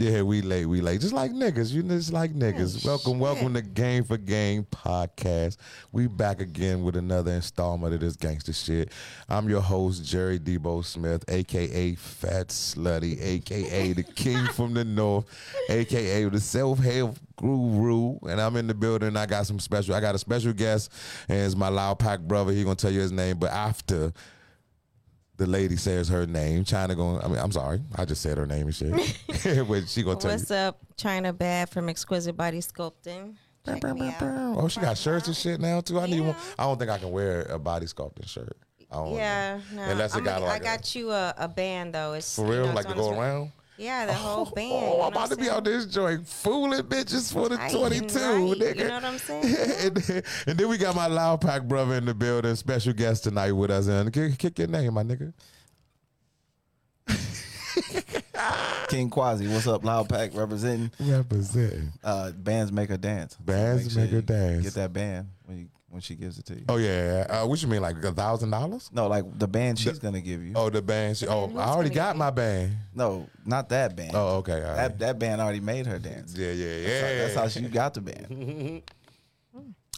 Yeah, we late, we late. Just like niggas, you just like oh, niggas. Oh, welcome, welcome to Game for Game podcast. We back again with another installment of this gangster shit. I'm your host, Jerry Debo Smith, aka Fat Slutty, aka the King from the North, aka the self-help guru. And I'm in the building. I got some special, I got a special guest, and it's my loud pack brother. He gonna tell you his name, but after the lady says her name. Chyna going. I mean, I'm sorry. I just said her name and shit. but she gonna tell What's you. up, Chyna Bad from Exquisite Body Sculpting? Check me out. Oh, she got shirts and shit now too. I need one. I don't think I can wear a body sculpting shirt. I don't Yeah, know. no. Unless it I'm got a- like I got you a, a band though. It's a, for you real, know, like to on go its way. around. Yeah, the whole band. Oh, you know I'm about to be saying? out this joint fooling bitches for the Right, 22, right, nigga. you know what I'm saying? and, then, and then we got my loud pack brother in the building, special guest tonight with us. And kick, kick your name, my nigga. King Kwasi, what's up? Loud Pack representing. Representing. Uh, bands make her dance. So Bands make her you dance. Get that band when you, when she gives it to you. Oh yeah. Uh, what you mean, like a thousand dollars? No, like the band she's gonna give you. Oh, the band. She, oh, who's I already got my band. No, not that band. Oh, okay. all right. That that band already made her dance. Yeah, yeah, yeah. That's, how, that's how she got the band.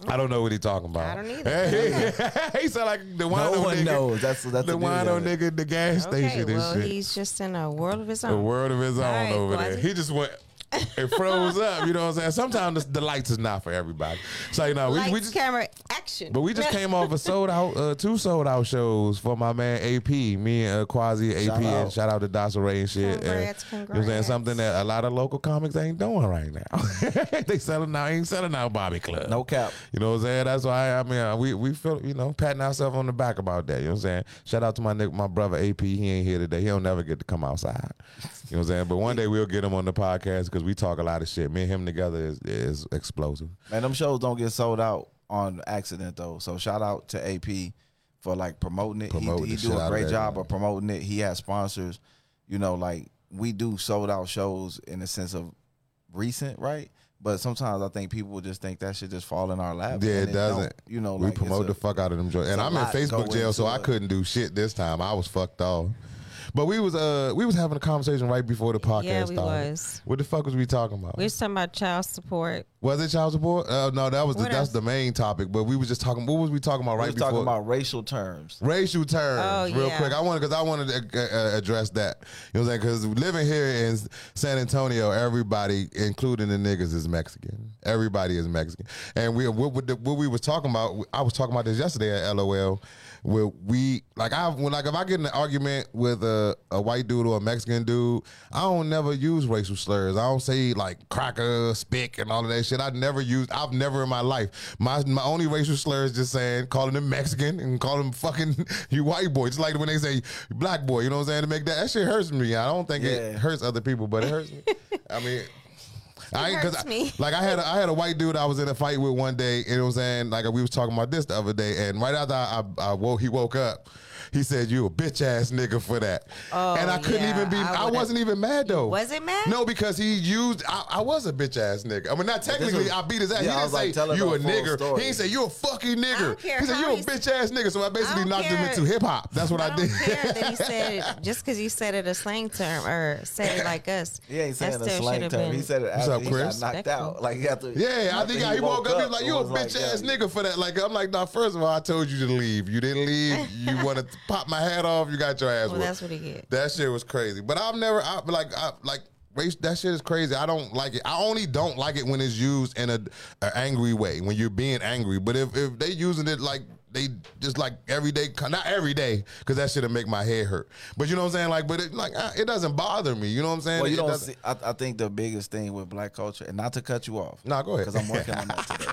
I don't know what he's talking about. I don't either. Hey, he sound like the No wino one nigga. knows. That's that's the the beauty wino of nigga, the gas Okay, station well, and shit. he's just in a world of his own. A own. world of his own All right, over there. He just went. It froze up. You know what I'm saying? Sometimes the, the lights is not for everybody. So you know, we, Lights, we just. camera, action. But we just came off a sold out, uh, two sold out shows for my man AP, me and uh, Kwasi AP, Shout and out. shout out to Dasa Ray and shit. Congrats, and, You know I'm saying? Something that a lot of local comics ain't doing right now. they selling out, ain't selling out Bobby Club. No cap. You know what I'm saying? That's why I mean uh, we we feel you know patting ourselves on the back about that. You know what I'm saying? Shout out to my nigga, my brother AP. He ain't here today. He'll never get to come outside. You know what I'm saying? But one day we'll get him on the podcast because we talk a lot of shit. Me and him together is is explosive. Man, them shows don't get sold out on accident though. So shout out to AP for like promoting it. Promoting he he do a great job of promoting it. He has sponsors. You know, like we do sold out shows in the sense of recent, right? But sometimes I think people just think that should just fall in our lap. Yeah, it doesn't. You know, we like, promote a- the fuck out of them joints. And I'm in Facebook jail, so I couldn't do shit this time. I was fucked off. But we was uh we was having a conversation right before the podcast Yeah, we started. was. What the fuck was we talking about? we was talking about child support. was it child support? Uh, no, that was the, that's the main topic. But we was just talking. What was we talking about right before? We right was before? talking about racial terms. racial terms Oh, real yeah. quick. I wanted because I wanted to uh, uh, address that. You know what I'm saying? Because living here in San Antonio, everybody, including the niggas, is Mexican. Everybody is Mexican. And we what, what, the, what we was talking about. I was talking about this yesterday at LOL. Where we like I when like if I get in an argument with a, a white dude or a Mexican dude, I don't never use racial slurs. I don't say like cracker, spick, and all of that shit. I never use. I've never in my life. My my only racial slur is just saying calling them Mexican and calling them fucking you white boy. Just like when they say black boy. You know what I'm saying? To make that that shit hurts me. I don't think it hurts other people, but it hurts me. I mean. I ain't hurts cause I- like I had a, I had a white dude I was in a fight with one day, and it was saying like we was talking about this the other day, and right after I, I, I woke, he woke up. He said, "You a bitch ass nigga for that," Oh, and I couldn't yeah, even be. I I, wasn't even mad though. wasn't mad? No, because he used. I, I was a bitch ass nigga. I mean, not technically. was- I beat his ass. Yeah, he I didn't was like, say you a full nigga. story. He didn't say you a fucking nigger. don't care He said you a bitch ass nigga. So I basically don't knocked him into hip hop. That's what I, I did. don't care that he said it just because you said it a slang term or said it like us. Yeah, He ain't saying That a slang term. been- He said it What's after up, he Chris? got knocked out. Like after, Yeah, I think he, woke up. He was like, "You a bitch ass nigga for that." Like, I'm like, "Nah." First of all, I told you to leave. You didn't leave. You want to pop my hat off. You got your ass. Well, that's what he get. That shit was crazy. But I've never, I, like, I, like. Race, that shit is crazy. I don't like it. I only don't like it when it's used in a, a angry way. When you're being angry. But if, if they using it like they just like every day, not every day, because that shit'll make my head hurt. But you know what I'm saying? Like, but it like it doesn't bother me. You know what I'm saying? Well, you It don't see. I, I think the biggest thing with black culture, and not to cut you off. Nah, go ahead. Because I'm working on that today.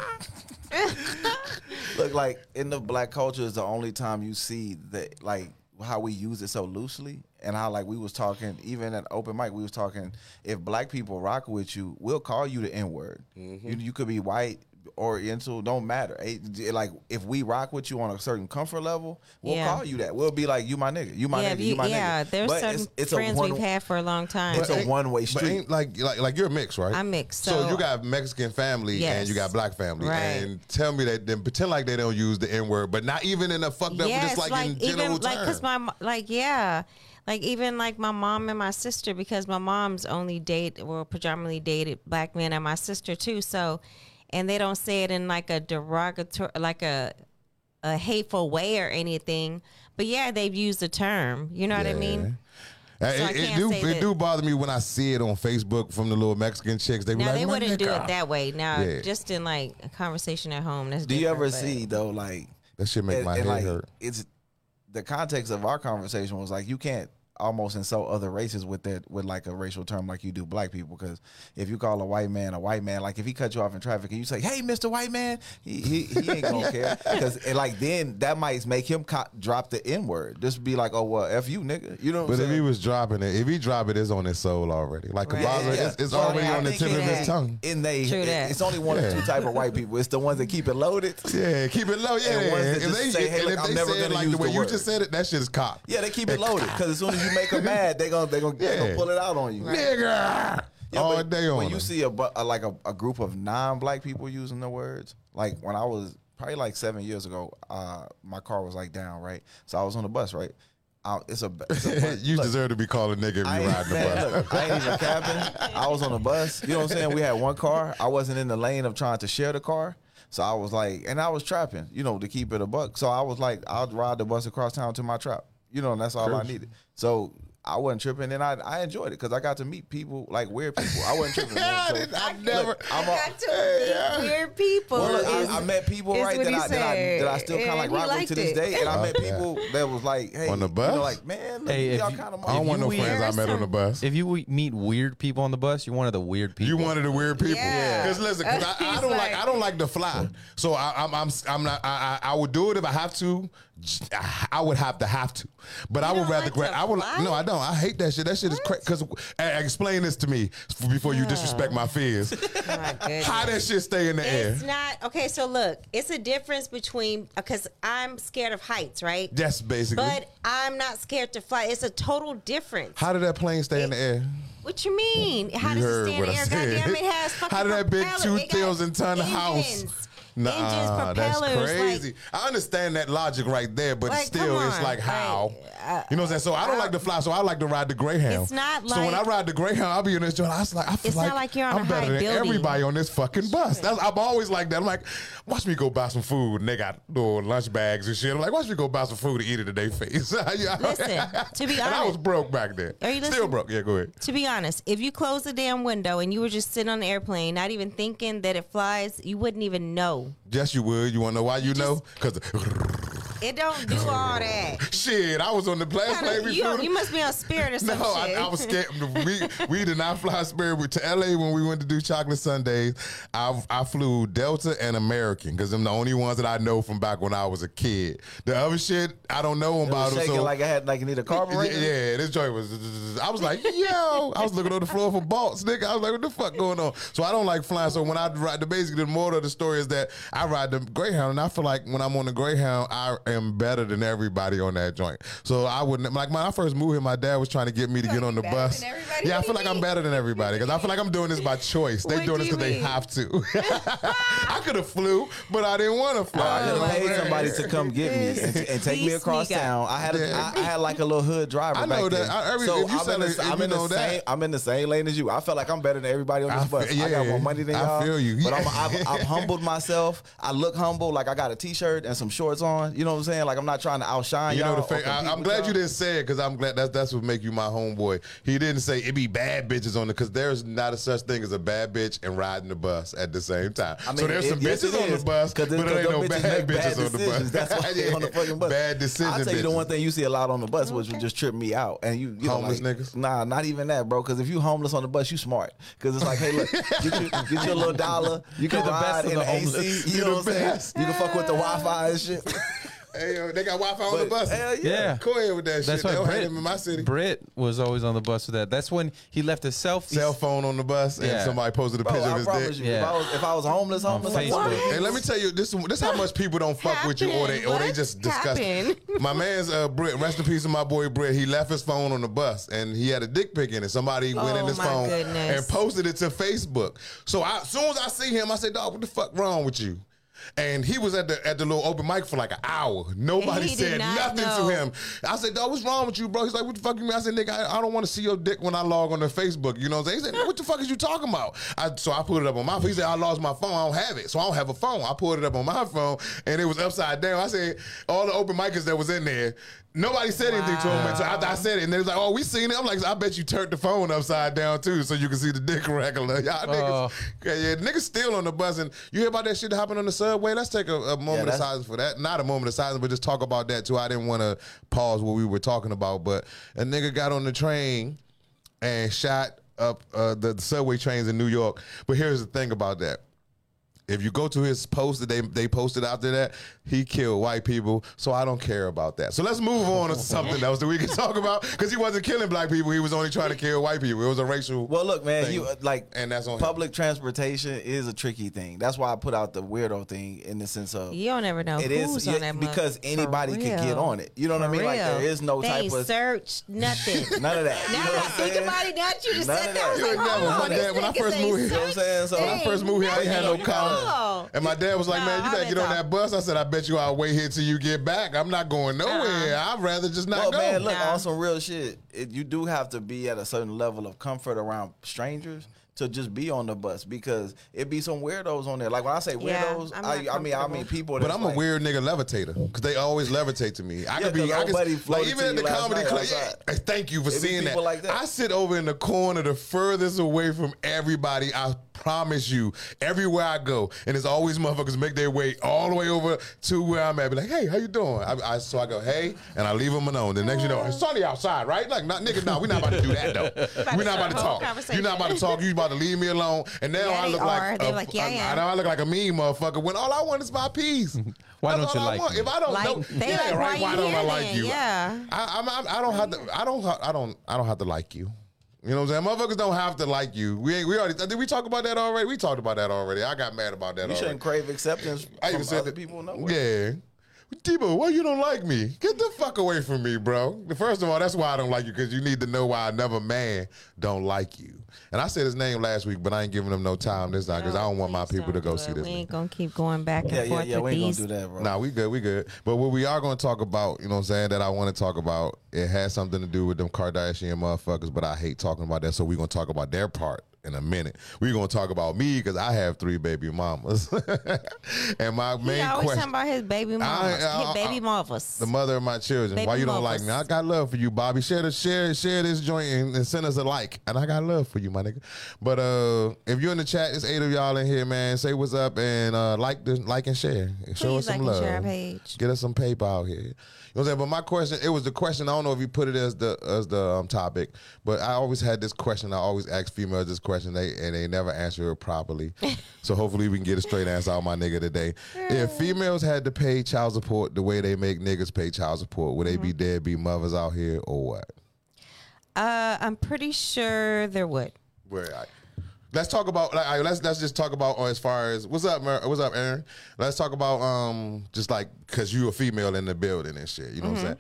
Look, like in the black culture is the only time you see that, like how we use it so loosely, and how like we was talking even at open mic, we was talking. If black people rock with you, we'll call you the N word. Mm-hmm. You, you could be white. Oriental don't matter. It- like if we rock with you on a certain comfort level, we'll Yeah. call you that. We'll be like, "You my nigga, you my yeah, nigga, you- you my yeah. nigga." There's But certain it's- it's friends one- we've had for a long time. It's a one-way street. ain't like like like you're mixed, right? I'm mixed, So, so- you got Mexican family and you got black family, Right. and tell me that then pretend like they don't use the N word, but not even in a fucked up, yes, just like, like in general even like because my like yeah, like even like my mom and my sister because my mom's only date well predominantly dated black men and my sister too. So, and they don't say it in like a derogatory, like a a hateful way or anything. But yeah, they've used the term. You know what I mean? I it, it can't do say it that- do bother me when I see it on Facebook from the little Mexican chicks. They be Now like, they wouldn't do it that way. Now, Yeah. just in like a conversation at home. That's Do you ever but- see though, like That shit make and- my and, head like, hurt. It's the context of our conversation was like you can't almost insult other races with that with like a racial term like you do black people because if you call a white man a white man like if he cut you off in traffic and you say hey Mr. White Man he he, he ain't gonna care because like then that might make him co- drop the n word just be like oh well f you nigga you know what But I'm if saying he was dropping it, if he drop it, it's on his soul already. Like Right. Kabaza, Yeah. it's, it's So, I already I on the tip of his tongue. In they, True that. it's only one or two type of white people. It's the ones that keep it loaded. Yeah, keep it low. Yeah, And ones that if just they, say, hey, look, if I'm never gonna like use the way the you word. just said it, that shit is cop. Yeah, they keep it loaded because as soon as you make them mad, they gonna they gonna, they Yeah. gonna pull it out on you. Nigga, Yeah, all day on When them. you see a, a like a, a group of non-black people using the words, like when I was probably like seven years ago, uh, my car was like down, right? So I was on the bus, right? Uh, it's a, it's a bus. you Look, deserve to be called a nigga if I you ain't, ride the man, bus. look, I ain't even capping. I was on the bus. You know what I'm saying? We had one car. I wasn't in the lane of trying to share the car. So I was like, and I was trapping, you know, to keep it a buck. So I was like, I'll ride the bus across town to my trap, you know, and that's all I needed. So I wasn't tripping, and I I enjoyed it because I got to meet people like weird people. I wasn't tripping. man. I So, didn't- I look, never. I'm I a- got to meet weird people. well, look, is- I, I met people is right what that I, that I that I still kind of like he rock with to this it. day, and I Oh, met yeah. people that was like, hey, On the you bus? know, like man, look, Hey, if y'all you- kind of. I don't want no you friends I met on the bus. If you meet weird people on the bus, you're one of the weird people. You one of the weird people. Yeah. Because listen, 'cause I, I don't like, like- I don't like to fly. So I, I'm I'm I'm not I, I I would do it if I have to. I would have to have to, but I would rather. like gra- I would fly? no, I don't. I hate that shit. That shit is crazy. Because explain this to me before you disrespect my fears. Oh my. How that shit stay in the air? It's not okay. So look, it's a difference between because I'm scared of heights, right? That's basically. But I'm not scared to fly. It's a total difference. How did that plane stay in the air? What you mean? How You does it stay in the I air? said. Goddamn, it has fucking How did that big. It got 2,000 ton house? Nah, engines, that's crazy. Like, I understand that logic right there, but Like, still, it's like how. Like, you know what I'm saying? So I don't like to fly, so I like to ride the Greyhound. It's not like. so when I ride the Greyhound, I'll be in this joint. I was like, I feel It's like, not like you're on I'm a better high than building. everybody on this fucking bus. That's, I'm always like that. I'm like, watch me go buy some food, and they got little lunch bags and shit. I'm like, watch me go buy some food to eat it in their face. Listen, to be and I was broke back then. Are you Still broke? Yeah, go ahead. to be honest, if you close the damn window and you were just sitting on the airplane, not even thinking that it flies, you wouldn't even know. Yes, you would. You want to know why you, know? Because It don't do all that. shit, I was on the plane plane you, before. you must be on spirit or something. No, I. I was scared. We we did not fly Spirit We- to LA when we went to do Chocolate Sundays. I I flew Delta and American because I'm the only ones that I know from back when I was a kid. The other shit I don't know It about was shaking So like I had like I need a yeah, carburetor. yeah, this joint was. I was like, yo, I was looking on the floor for bolts, nigga. I was like, what the fuck going on? So I don't like flying. So when I ride, the basically the moral of the story is that I ride the Greyhound, and I feel like when I'm on the Greyhound, I am better than everybody on that joint. So I wouldn't like when I first moved here. My dad was trying to get me to get on the bus. Yeah, I feel like I'm better than everybody because I feel like I'm doing this by choice. They What doing do this because they have to. I could have flew, but I didn't want to fly. I could Oh, have paid somebody to come get me and, and take me across town. I had a, Yeah. I, I had like a little hood driver. I know back that. then. I- every- so if you I'm in the, it, I'm in the know that. same. I'm in the same lane as you. I felt like I'm better than everybody on this I bus. feel- I got yeah. more money than y'all. I feel you. But I'm, I've, I've humbled myself. I look humble. Like I got a t-shirt and some shorts on. You know what I'm saying? Like I'm not trying to outshine You know the or fa- I, I'm glad y'all. you didn't say it because I'm glad that's that's what make you my homeboy. He didn't say it be bad bitches on it because there's not a such thing as a bad bitch and riding the bus at the same time. I mean, so there's it- some yes, bitches it on the bus, but there ain't no bad bitches bitches on the bus. That's why they on the fucking bus. Bad decision I'll tell you the one thing you see a lot on the bus, which would just trip me out. And you, you Homeless know, like, niggas? Nah, not even that, bro. Because if you homeless on the bus, you smart. Because it's like, hey, look, get your, get you a little dollar. You can You're the best ride in the the AC. You know what I'm saying? You can fuck with the Wi-Fi and shit. Hey, yo, they got Wi-Fi on the bus. hell yeah. Yeah. Go ahead with that That's shit. They why don't have Brit, them in my city. Brit was always on the bus with that. That's when he left his selfie. Cell phone on the bus, and Yeah. somebody posted a Bro, picture of I his promise dick. you, if, Yeah. I was, if I was homeless, homeless, like, Facebook. what? Hey, let me tell you this. This how much people don't fuck with you, or they or they What just disgust. happened? My man's uh, Britt. Rest in peace, of my boy Britt. He left his phone on the bus, and he had a dick pic in it. Somebody went in Oh, his my phone goodness. and posted it to Facebook. So I, as soon as I see him, I say, "Dog, what the fuck wrong with you?" And he was at the at the little open mic for like an hour. Nobody said not nothing know. to him. I said, dog, what's wrong with you, bro? He's like, what the fuck you mean? I said, nigga, I, I don't want to see your dick when I log on to Facebook. You know what I'm saying? He said, what the fuck is you talking about? I, so I put it up on my phone. He said, I lost my phone. I don't have it. So I don't have a phone. I pulled it up on my phone and it was upside down. I said, all the open micers that was in there, nobody said anything to him until after I said it. And they was like, oh, we seen it. I'm like, I bet you turned the phone upside down too so you can see the dick regular. Y'all niggas, Oh. yeah, niggas still on the bus. And you hear about that shit happening on the subway? Let's take a, a moment of that's- silence for that. Not a moment of silence, but just talk about that too. I didn't want to pause what we were talking about, but a nigga got on the train and shot up uh, the, the subway trains in New York. But here's the thing about that. If you go to his post that they they posted after that, he killed white people. So I don't care about that. So let's move on to something else that we can talk about because he wasn't killing black people. He was only trying to kill white people. It was a racial. Well, look, man, thing. you uh, like And that's on him. public transportation is a tricky thing. That's why I put out the weirdo thing in the sense of You don't ever know it who's is on yeah, that mug- because anybody can get on it. You know what I For mean? Like there is no they type of searched nothing. none of that. You Now know that I what I'm think saying? about it, not you just None said of that. I was like, You hold when on, my this dad- when I first moved here- You know what I'm saying? So when I first moved here, I ain't had no You gotta- And my dad was like, No, "Man, you better get on that bus." I said, "I bet you I'll wait here till you get back. I'm not going uh-huh. nowhere. I'd rather just not Well, go." man, look, Nah. on some real shit, it, you do have to be at a certain level of comfort around strangers to just be on the bus because it be some weirdos on there. Like when I say weirdos, I'm I, I mean I mean comfortable. people. But I'm a weird nigga levitator because they always levitate to me. I Yeah, could be I old could, like even to at the comedy club. yeah, thank you for It be seeing that. people like that. I sit over in the corner, the furthest away from everybody. I promise you, everywhere I go, and it's always motherfuckers make their way all the way over to where I'm at. Be like, hey, how you doing? I, I so I go, hey, and I leave them alone. The next you know, it's sunny outside, right? Like, not nigga, no, we're not about to do that though. We're not about to talk. You're not about to talk. You about to leave me alone. And now Yeah, I look like a- like, yeah, I I, know I look like a mean motherfucker when all I want is my peace. Why That's don't you I like want. me? If I don't Like, know, they yeah, like, right. why Why don't I like then? you? Yeah. I, I'm, I'm, I don't have to. I don't. I don't. I don't have to like you. You know what I'm saying? Motherfuckers don't have to like you. We ain't, we already did we talk about that already? We talked about that already. I got mad about that You already. shouldn't crave acceptance I even said that people. know. Yeah. Debo, why you don't like me? Get the fuck away from me, bro. First of all, that's why I don't like you because you need to know why another man don't like you. And I said his name last week, but I ain't giving him no time this time because I don't want my people to go see this. We ain't gonna keep going back and Yeah, yeah, forth yeah. with We ain't these. gonna do that, bro. Nah, we good, we good. But what we are going to talk about, you know what I'm saying, that I want to talk about, it has something to do with them Kardashian motherfuckers, but I hate talking about that. So we're going to talk about their part in a minute. We're to talk about me because I have three baby mamas. and my He main always question talking about his baby mamas. I- his baby mamas. the mother of my children. Baby Why you don't like me? I got love for you, Bobby. Share the share share this joint and, and send us a like. And I got love for you, my nigga. But uh if you're in the chat, there's eight of y'all in here, man. Say what's up and uh like the like and share. Show us Please some like and love. share our page. Get us some paper out here. You know what I'm saying? But my question, it was the question. I don't know if you put it as the as the um, topic, but I always had this question. I always ask females this question, they and they never answer it properly. so hopefully we can get a straight answer out my nigga today. If females had to pay child support the way they make niggas pay child support, would they be Mm-hmm. deadbeat mothers out here or what? Uh, I'm pretty sure there would. Where I, let's talk about like right, let's let's just talk about uh, as far as what's up, Mer, what's up, Aaron? Let's talk about um just like because you a female in the building and shit. You know Mm-hmm. what I'm saying?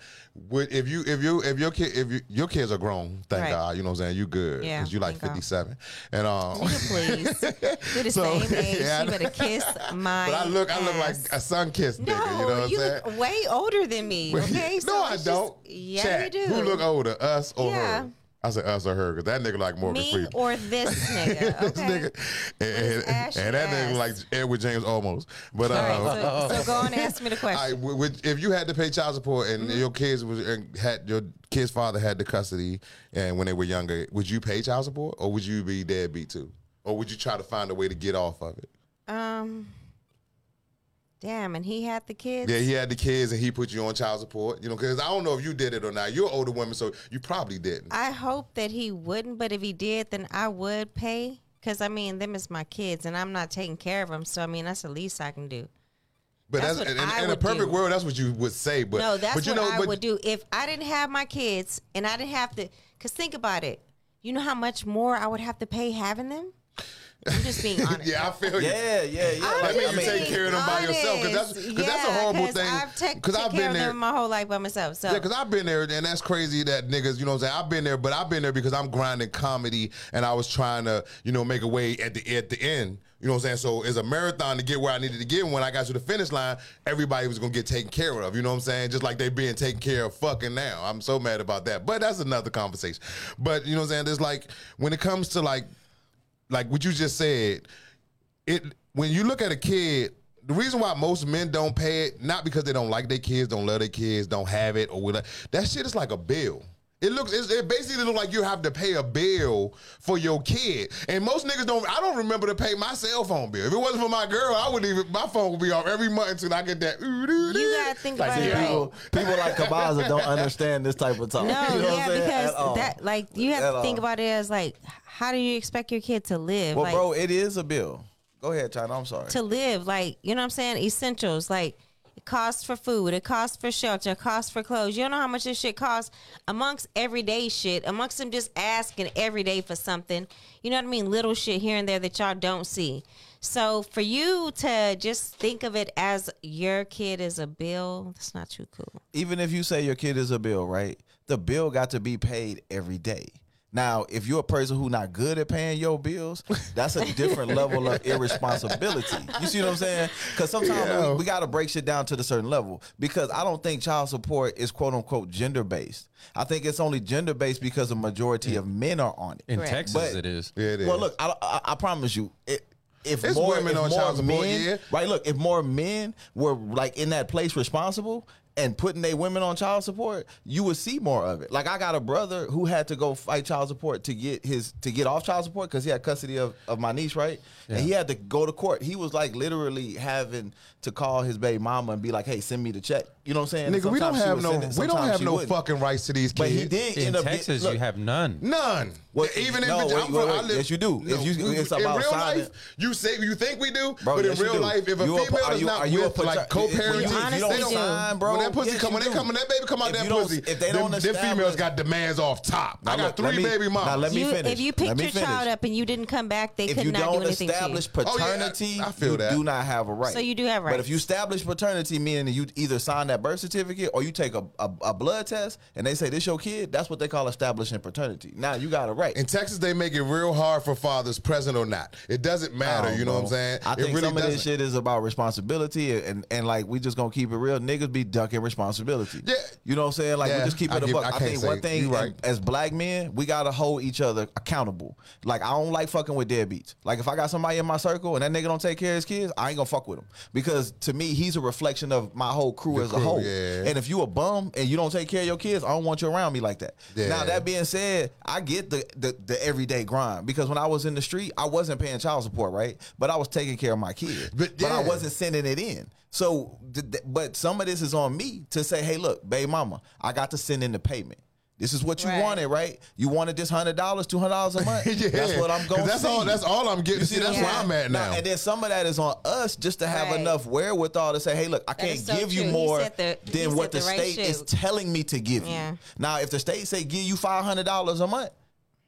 Would if you if you if your kid if you, your kids are grown, thank Right. God. You know what I'm saying? You good Yeah, because you like thank God. 57 and um. Please. We're the So, same age. yeah, you better kiss my. But I look, I look like a sun kissed No, nigga. You know what you I'm saying? look way older than me. Okay, no, I don't. yeah, Chat, you do. Who look older, us or Yeah. her? I said us or her because that nigga like Morgan Me Freeman. or this nigga? this Okay. nigga, and, and, and that nigga like Edward James Olmos. But right, so, so go on and ask me the question. w- would- if you had to pay child support and Mm-hmm. your kids was and had your kid's father had the custody and when they were younger, would you pay child support or would you be deadbeat too, or would you try to find a way to get off of it? Um, damn, and he had the kids. Yeah, he had the kids and he put you on child support. You know, because I don't know if you did it or not. You're older woman, so you probably didn't. I hope that he wouldn't, but if he did, then I would pay. Cause I mean, them is my kids, and I'm not taking care of them. So I mean, that's the least I can do. But That's that's, in, in a perfect do. world, that's what you would say. But no, that's but you what know, I would do if I didn't have my kids and I didn't have to. Cause think about it. You know how much more I would have to pay having them. I'm just being honest. yeah, I feel you. Yeah, yeah, yeah. I'm Like, That means you mean, take care of them by yourself, 'cause that's- 'cause that's a horrible thing, I've take, 'cause take I've care been of there. them my whole life by myself. So Yeah, because I've been there, and that's crazy that niggas, you know what I'm saying? I've been there, but I've been there because I'm grinding comedy and I was trying to, you know, make a way at the at the end. You know what I'm saying? So it's a marathon to get where I needed to get. And when I got to the finish line, everybody was gonna get taken care of. You know what I'm saying? Just like they being taken care of fucking now. I'm so mad about that. But that's another conversation. But you know what I'm saying? There's like when it comes to like like what you just said, it when you look at a kid, the reason why most men don't pay it, not because they don't like their kids, don't love their kids, don't have it, or whatever. That shit is like a bill. It looks, it's, it basically looks like you have to pay a bill for your kid, and most niggas don't. I don't remember to pay my cell phone bill. If it wasn't for my girl, I would even my phone would be off every month until I get that. You gotta think like, about it. people, people like Kabaza don't understand this type of talk. No, You know what yeah, I'm saying? because that like you have At to think all. about it as like how do you expect your kid to live? Well, like, bro, it is a bill. Go ahead, Chyna. I'm sorry. to live, like you know what I'm saying? Essentials, like it costs for food, it costs for shelter, it costs for clothes. You don't know how much this shit costs amongst everyday shit, amongst them just asking every day for something. You know what I mean? Little shit here and there that y'all don't see. So for you to just think of it as your kid is a bill, that's not too cool. Even if you say your kid is a bill, right? The bill got to be paid every day. Now, if you're a person who not good at paying your bills, that's a different level of irresponsibility. You see what I'm saying? Because sometimes Yeah. we, we got to break shit down to the certain level. Because I don't think child support is quote unquote gender based. I think it's only gender based because the majority of men are on it. In Correct. Texas, But- it is. Yeah, it is. Well, look, I, I, I promise you, it, if It's more, women if on more child support, men, yeah. right? Look, if more men were like in that place responsible and putting their women on child support, you would see more of it. Like I got a brother who had to go fight child support to get his to get off child support because he had custody of, of my niece, right? And he had to go to court. He was like literally having to call his baby mama and be like, "Hey, send me the check." You know what I'm saying? nigga, we don't have no, we don't have no wouldn't. fucking rights to these kids. But he did In end up Texas, getting, look, you have none. None. Well, even no, if it's, wait, I'm wait, I wait. live, Yes, you do. If you- it's in real signing- life, you say you think we do, Bro, but in yes, you real do. life, if a You female are is not are you a with like pater- co-parenting, if you honestly don't do. sign, bro, when that pussy yes, come, when they do. come, when that baby come out If that pussy, if they don't them females got demands off top. Now I got look, three me- baby moms. now let me You- finish. If you picked your child up and you didn't come back, they could not do don't anything establish to you. Oh, yeah, paternity, I feel you that. do not have a right. So you do have But if you establish paternity, meaning you either sign that birth certificate or you take a, a, a blood test and they say this your kid, that's what they call establishing paternity. Now you got a right. In Texas, they make it real hard for fathers, present or not. It doesn't matter. Oh, you know what I'm saying? I it think really some of doesn't. this shit is about responsibility and, and like we just gonna keep it real. Niggas be ducking responsibility. Yeah. You know what I'm saying? Like Yeah, we just keep it a give- buck. I I, think say- one thing you right. as black men, we gotta hold each other accountable. Like I don't like fucking with deadbeats. Like if I got somebody in my circle and that nigga don't take care of his kids, I ain't gonna fuck with him. Because to me, he's a reflection of my whole crew The as crew, a whole. yeah. And if you a bum and you don't take care of your kids, I don't want you around me like that. Yeah. Now that being said, I get the, the the everyday grind because when I was in the street, I wasn't paying child support, right? But I was taking care of my kids. But, But, I wasn't sending it in. So, but some of this is on me to say, hey, look, babe, mama, I got to send in the payment. This is what you Right. wanted, right? You wanted this hundred dollars, two hundred dollars a month. Yeah. That's what I'm going. that's all- that's all I'm getting. You See, that's where I'm at now. And then some of that is on us just to have Right. enough wherewithal to say, hey, look, I That can't so give you true. He more the- than what the, the right state shit. is telling me to give Yeah. you. Now, if the state say give you five hundred dollars a month.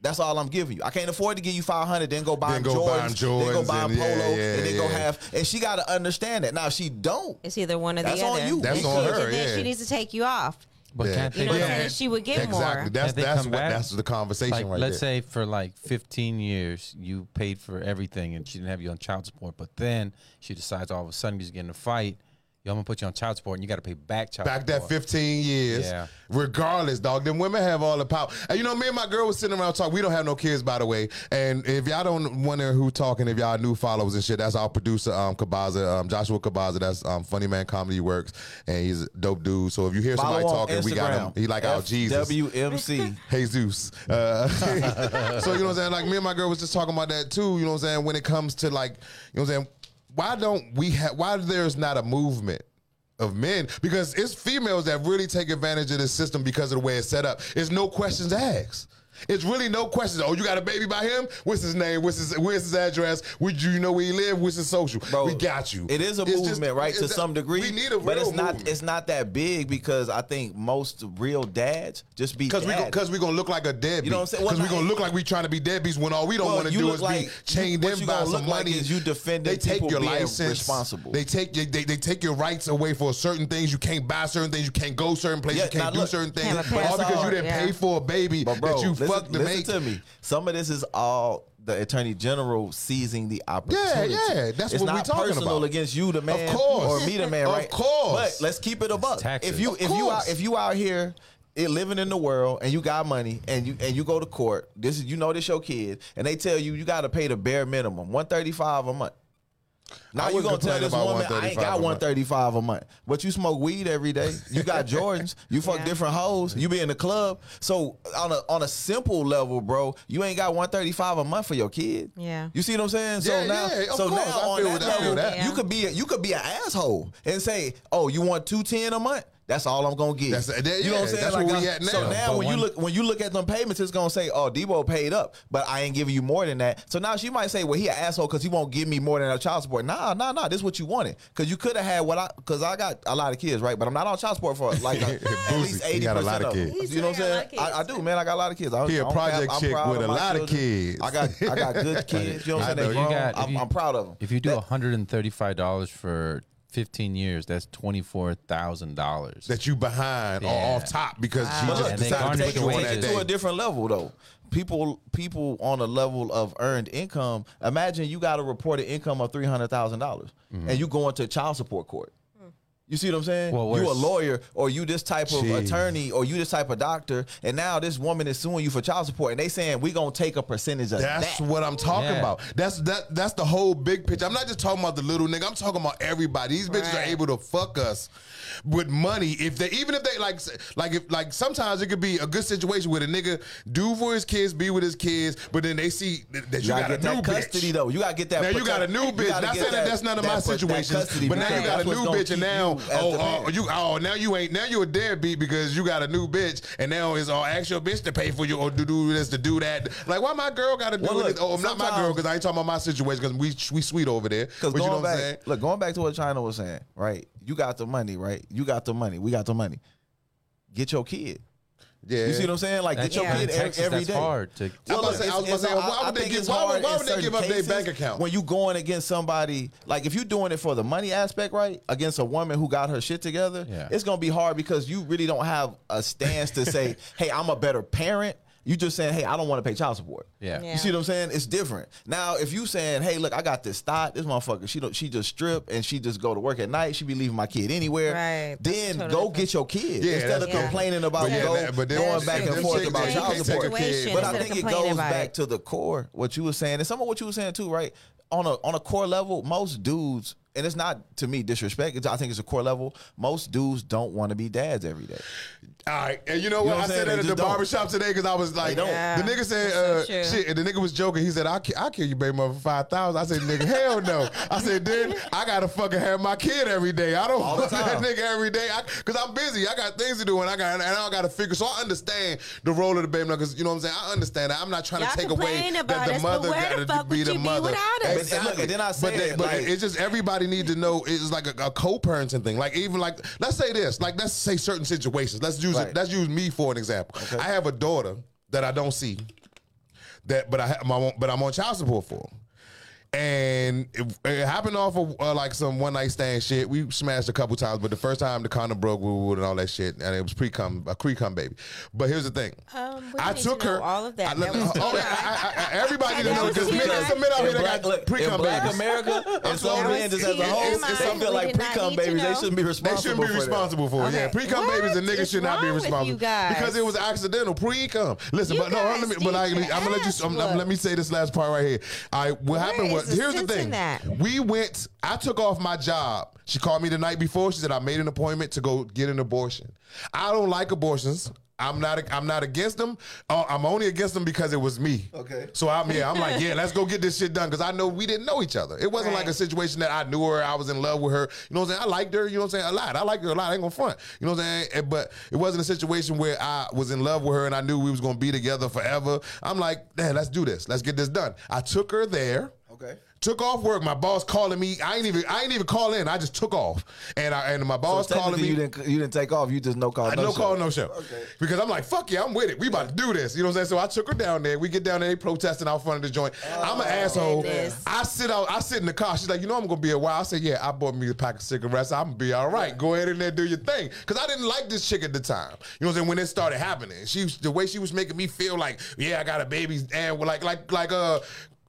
That's all I'm giving you. I can't afford to give you five hundred, then go buy Then them go buy Jordans, them then go Jordans buy and them yeah, polo, yeah, and then go have. And she got to understand that. Now, if she don't, It's either one or the other. That's on you. That's on her, And then yeah. she needs to take you off. But Yeah. can't You know what I'm saying? She would get exactly. more. That's that's what back? that's the conversation Like, right let's there. say for like 15 years, you paid for everything and she didn't have you on child support, but then she decides all of a sudden she's getting a fight. Yo, I'm gonna put you on child support and you got to pay back child support. Back that 15 years, Yeah. regardless, dog. Them women have all the power. And you know, me and my girl was sitting around talking. We don't have no kids, by the way. And if y'all don't wonder who talking, if y'all new followers and shit, that's our producer, um, Kabaza, um, Joshua Kabaza. That's um, Funny Man Comedy Works, and he's a dope dude. So if you hear follow somebody on talking, we got him. He like our Jesus. WMC. Jesus. Uh, so you know what I'm saying? Like me and my girl was just talking about that too. You know what I'm saying? When it comes to like, you know what I'm saying? Why don't we have? Why there's not a movement? Of men, because it's females that really take advantage of this system because of the way it's set up. It's no questions asked. It's really no questions. Oh, you got a baby by him? What's his name? What's his where's his address? Would you know where he live? What's his social? Bro, we got you. It is a It's just- movement, right? To it's- some degree. We need a but real it's not movement. it's not that big because I think most real dads just be Cause we dads. because we gonna look like a deadbeat. You know what I'm saying? Because we're gonna look like we trying to be deadbeats when all we don't Well, want to do is like- be chained what in by some look like money. is you defending They take people your being license. responsible. They take your they, they take your rights away for certain things. You can't buy certain things. You can't go certain places. Yeah, you can't do look, certain things. Have a All because you didn't pay for a baby that you to listen make. to me. Some of this is all the attorney general seizing the opportunity. yeah, yeah, that's it's what we not talking personal about. against you, the man, of course. or me, the man, right? Of course. But let's keep it a buck. If you if you out if you out here. eh, living in the world and you got money and you and you go to court this is you know this your kid and they tell you you got to pay the bare minimum 135 a month now you wouldn't gonna tell this about woman I ain't got 135 a month but you smoke weed every day you got Jordans you fuck Yeah. different hoes you be in the club so on a on a simple level bro you ain't got 135 a month for your kid Yeah. you see what I'm saying so Yeah, now yeah, of so course. now I on feel that that. I feel level that. you could be a, you could be an asshole and say oh you want 210 a month that's all I'm gonna get. That's- uh, that- you know what I'm saying? that's where we I- at So now. now But when you look when you look at them payments, it's gonna say, "Oh, Debo paid up," but I ain't giving you more than that. So now she might say, "Well, he an asshole because he won't give me more than a child support." Nah, nah, nah. This is what you wanted because you could have had what I because I got a lot of kids, right? But I'm not on child support for like a, at Boosie, least he eighty got a percent lot of of them. kids. You know what I'm saying? got a lot I, I do, man. I got a lot of kids. I, He a I don't project cap- chick with a my lot of kids. I got I got good kids. You know what I I'm saying? They you grown. got- if I'm, you- I'm proud of them. If you do $135 for 15 years, that's $24,000. that you behind or Yeah. off top because she But just And they decided to garnish put take you it, on take that it to a different level though. People, people on a level of earned income. Imagine you got a reported income of three hundred thousand dollars, mm-hmm. and you go into child support court. You see what I'm saying? Well, you a lawyer, or you this type of Jeez. attorney, or you this type of doctor, and now this woman is suing you for child support, and they saying we gonna take a percentage of that. That's that. what I'm talking Yeah. about. That's that. That's the whole big picture. I'm not just talking about the little nigga. I'm talking about everybody. These bitches are able to fuck us with money if they even if they like like if like sometimes it could be a good situation where the nigga do for his kids, be with his kids, but then they see that, that you, You gotta got a get new that custody bitch. though. You gotta get that. Now you got a new bitch. gotta Not saying that that's none of my that- that situations, custody but now you got a new bitch, and now you as oh, oh you oh now you ain't now you a deadbeat because you got a new bitch, and now it's all ask your bitch to pay for you or to do this to do that. Like why my girl got to do Well, look, Oh, not my girl because I ain't talking about my situation because we we sweet over there. Because But you know going what I'm back, saying? look, going back to what Chyna was saying, right? You got the money, right? You got the money. We got the money. Get your kid. Yeah, You see what I'm saying? Like, get your Yeah. kid In every, Texas, every that's day. hard to. I'm about to say- I was going to say, why would they give- why why would they give up their bank account? When you going against somebody, like if you're doing it for the money aspect, right? Against a woman who got her shit together, Yeah. it's gonna be hard because you really don't have a stance to say, hey, I'm a better parent. You just saying, hey, I don't want to pay child support. Yeah. Yeah. You see what I'm saying? It's different. Now, if you saying, hey, look, I got this thought, this motherfucker, she don't, she just strip and she just go to work at night. She be leaving my kid anywhere. Right. Then totally go different. get your kid Yeah, instead of different. complaining about But yeah, go, that- but them- going back and forth about child you can't take a support. But I think it goes back it. to the core, what you were saying, and some of what you were saying too, right? On a on a core level, most dudes, and it's not to me disrespect. It's, I think it's a core level. Most dudes don't want to be dads every day. All right, and you know You what? know what I said that at the just don't. barbershop today because I was like, don't. Yeah. the nigga said, That's so uh, shit, and the nigga was joking. He said, I'll, ki- I'll kill you, baby mother, for 5000 I said, nigga, hell no. I said, then I got to fucking have my kid every day. I don't All the want that nigga every day because I'm busy. I got things to do, and I got and I got to figure. So I understand the role of the baby mother because, you know what I'm saying? I understand that. I'm not trying Y'all to take away that the us, mother got to fuck be the you be mother. But- and look, and then I but, said, they- but like- it's just everybody need to know is like a, a co-parenting thing. Like even like let's say this, like let's say certain situations. Let's use Right. it. Let's use me for an example. I have a daughter that I don't see. That, but I have my, but I'm on child support for. And it, it happened off of uh, like some one night stand shit. We smashed a couple times, but the first time the condom broke, we would and all that shit, and it was pre cum a pre cum baby. But here's the thing, Um, I took to her. all of that. I, That was oh, too I- I- I- everybody And need to that know because too men, much. some men out here In that got pre in cum black. America, and some sorry. men just as a whole, TMI. they feel like We did not pre-cum babies. They shouldn't be responsible. They responsible. shouldn't be for responsible for it. Yeah, pre-cum babies and niggas should not be wrong with you responsible because it was accidental pre-cum. Listen, but no, let me, but I, I'm gonna let you. I'm, I'm- what- let me say this last part right here. All right, what happened was the here's the thing. that? We went. I took off my job. She called me the night before. She said I made an appointment to go get an abortion. I don't like abortions. I'm not I'm not against them. Uh, I'm only against them because it was me. Okay. So I'm yeah, I'm like, yeah, let's go get this shit done because I know we didn't know each other. It wasn't like a situation that I knew her, I was in love with her. You know what I'm saying? I liked her, you know what I'm saying? A lot. I liked her a lot. I ain't gonna front. You know what I'm saying? And- But it wasn't a situation where I was in love with her and I knew we was gonna be together forever. I'm like, man, let's do this. Let's get this done. I took her there. Okay. Took off work. My boss calling me. I ain't even. I ain't even call in. I just took off, and I and my boss So calling me. you didn't you didn't take off. You just no call. I no, no show. call, no show. Okay. Because I'm like, fuck yeah, I'm with it. We about to do this. You know what I'm saying? So I took her down there. We get down there, they protesting out front of the joint. I'm an asshole. goodness. I sit out, I sit in the car. She's like, you know I'm gonna be a while. I said, yeah, I bought me a pack of cigarettes. I'm gonna be all right. Go ahead in there, do your thing. Cause I didn't like this chick at the time. You know what I'm saying? When it started happening. She was the way she was making me feel like, yeah, I got a baby and like like like uh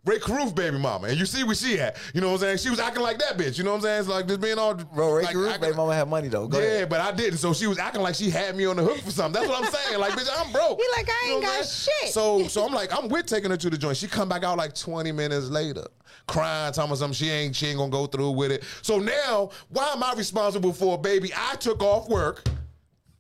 Rae Carruth baby mama, and you see where she at. You know what I'm saying? She was acting like that bitch. You know what I'm saying? It's like just being all Bro, Rae like, Carruth, baby mama had money though. Go yeah, ahead. but I didn't. So she was acting like she had me on the hook for something. That's what I'm saying. Like, bitch, I'm broke. He like, I You know ain't got saying? shit. So, so I'm like, I'm with taking her to the joint. She come back out like 20 minutes later, crying, telling me something. She ain't, she ain't gonna go through with it. So now, why am I responsible for a baby? I took off work.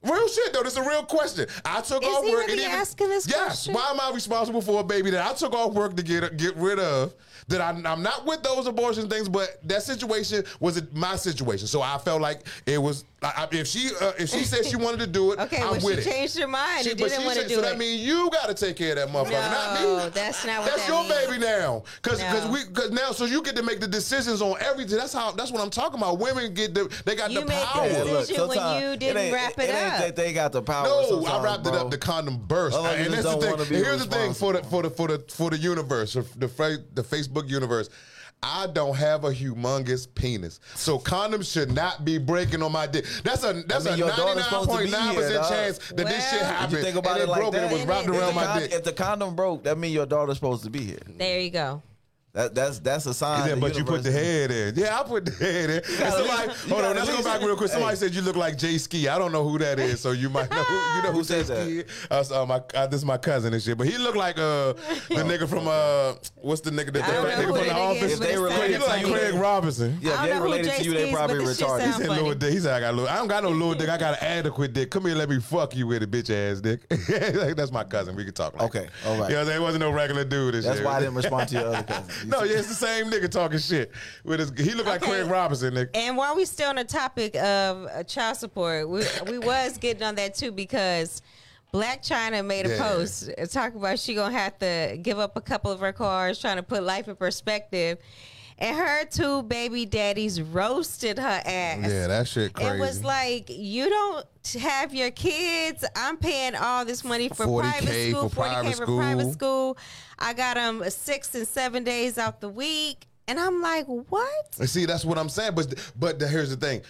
Real shit though. This is a real question. I took Is off work. really and asking this yes. question? Why am I responsible for a baby that I took off work to get get rid of? That I, I'm not with those abortion things, but that situation was my situation. So I felt like it was. I, I- if she uh, if she said she wanted to do it, Okay, I'm well, with she it. changed her mind She- and didn't want to said- do so it. that means you got to take care of that motherfucker, not me. That's not what That's that your means. baby now, because No. we because now so you get to make the decisions on everything. That's how that's what I'm talking about. Women get the they got You the make the power. decision. Decision when you didn't ain't- wrap it ain't up. that they got the power. No, I sometimes, wrapped it up. The condom burst, Other and that's the don't thing. wanna be Here's the thing for the for the for the for the universe, the fa- the Facebook universe. I don't have a humongous penis, so condoms should not be breaking on my dick. That's a that's I mean, a your ninety daughter's nine supposed to point be nine here, percent chance that this shit Well- happened. You think about and it like broke that? and it was wrapped If If around the, my con- dick. if the condom broke, that means your daughter's supposed to be here. There you go. That that's that's a sign. Yeah, but you put the universe- head in. Yeah, I put the head in. And somebody, hold on, let's go back real quick. Somebody Hey. said you look like Jay Ski. I don't know who that is, so you might know. Who, you know who, Who Jay that? Ski is? Uh, so, uh, my, uh, this is my cousin and shit. But he looked like uh, the nigga from uh, what's the nigga that I the know nigga from the nigga office? is, If they but related He sounded look like to you, funny. Craig Robinson. Yeah, I if don't they related to you, they probably retarded. sound He said little dick. He said I got little. I don't got no little dick. I got an adequate dick. Come here, let me fuck you with it, bitch ass dick. That's my cousin. We can talk. Okay, all right. You know, what I'm saying? it wasn't no regular dude. That's why I didn't respond to your other cousin. No, yeah, it's the same nigga talking shit. With his, he looked like Okay. Craig Robinson, nigga. And while we still on the topic of uh, child support, we we was getting on that too because Blac Chyna made a Yeah. post uh, talking about she gonna have to give up a couple of her cars, trying to put life in perspective. And her two baby daddies roasted her ass. Yeah, that shit crazy. It was like you don't have your kids. I'm paying all this money for 40K private school, for 40k private for private school. school. I got them six and seven days out the week, and I'm like, what? See, that's what I'm saying. But but the, here's the thing,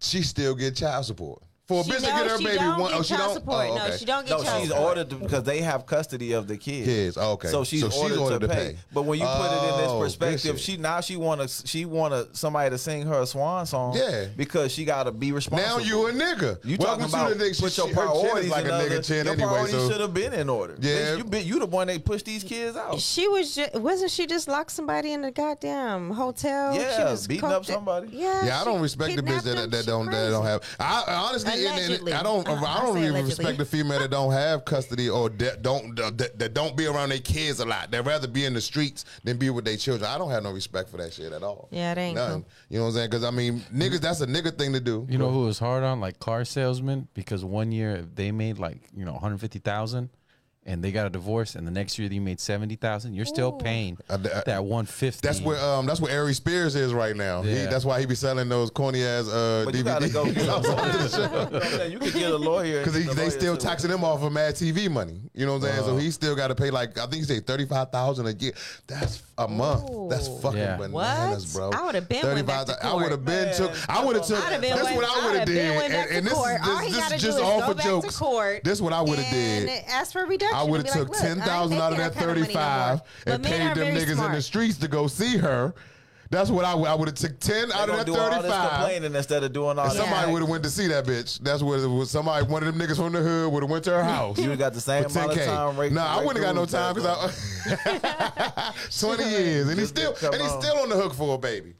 she still get child support for a She- bitch to get her she baby. don't one, get oh, she don't. support. Oh, No, she don't get No, child she's support. ordered to, because they have custody of the kids. Kids, oh, okay. So she's, So she's ordered, ordered to, to pay. pay. But when you put it in Oh, this this perspective, shit. she now she want to she want to somebody to sing her a swan song. Yeah. because she got to be responsible. Now you a nigga. You Welcome talking about to the nigga. put your her chin is priorities like in a other, nigga chin Your anyway. priorities So should have been in order. Yeah. Bitch, you been, you the one that pushed these kids out. She was just wasn't she just locked somebody in the goddamn hotel? Yeah, she was beating up somebody. Yeah, Yeah, I don't respect the bitch that, that don't that don't have. I I honestly, and- and Allegedly. I don't. Uh, I I don't say even allegedly. respect the female that don't have custody or that don't that, that don't be around their kids a lot. They'd rather be in the streets than be with their children. I don't have no respect for that shit at all. Yeah, it ain't None. cool. You know what I'm saying? Because I mean, niggas, that's a nigga thing to do. You know who was hard on like car salesmen because one year they made like you know 150,000 and they got a divorce and the next year they made 70,000 you're still paying Uh, th- uh, that 150 That's where um that's where Ari Spears is right now. He, that's why he be selling those corny ass uh But you gotta DVDs. go get a lawyer. you could get a lawyer Because and they still too. taxing him off of Mad TV money. You know what I'm saying? Uh-huh. so he still got to pay like I think he said thirty five thousand a year. That's a month. That's fucking Yeah. bananas, What? bro. I would've been went back to 35,000 I would have been Man, took. I would have took. I'd That's went- what I I'd have have did. And, and this is this, this is just is all go for jokes. court This what I would have and did. Ask for a reduction. I would have took like, "Look, I ten ain't thousand out of that kind of money thirty no more." five But and paid them very niggas in the streets to go see her. That's what I would. I would have took ten They out of that do all thirty this five. complaining instead of doing all And that. somebody would have went to see that bitch. That's what it was. Somebody, one of them niggas from the hood, would have went to her house. You got the same amount of 10K. time. Ray, nah, I wouldn't got no time because I twenty years, and he's still and he's still on the hook for a baby.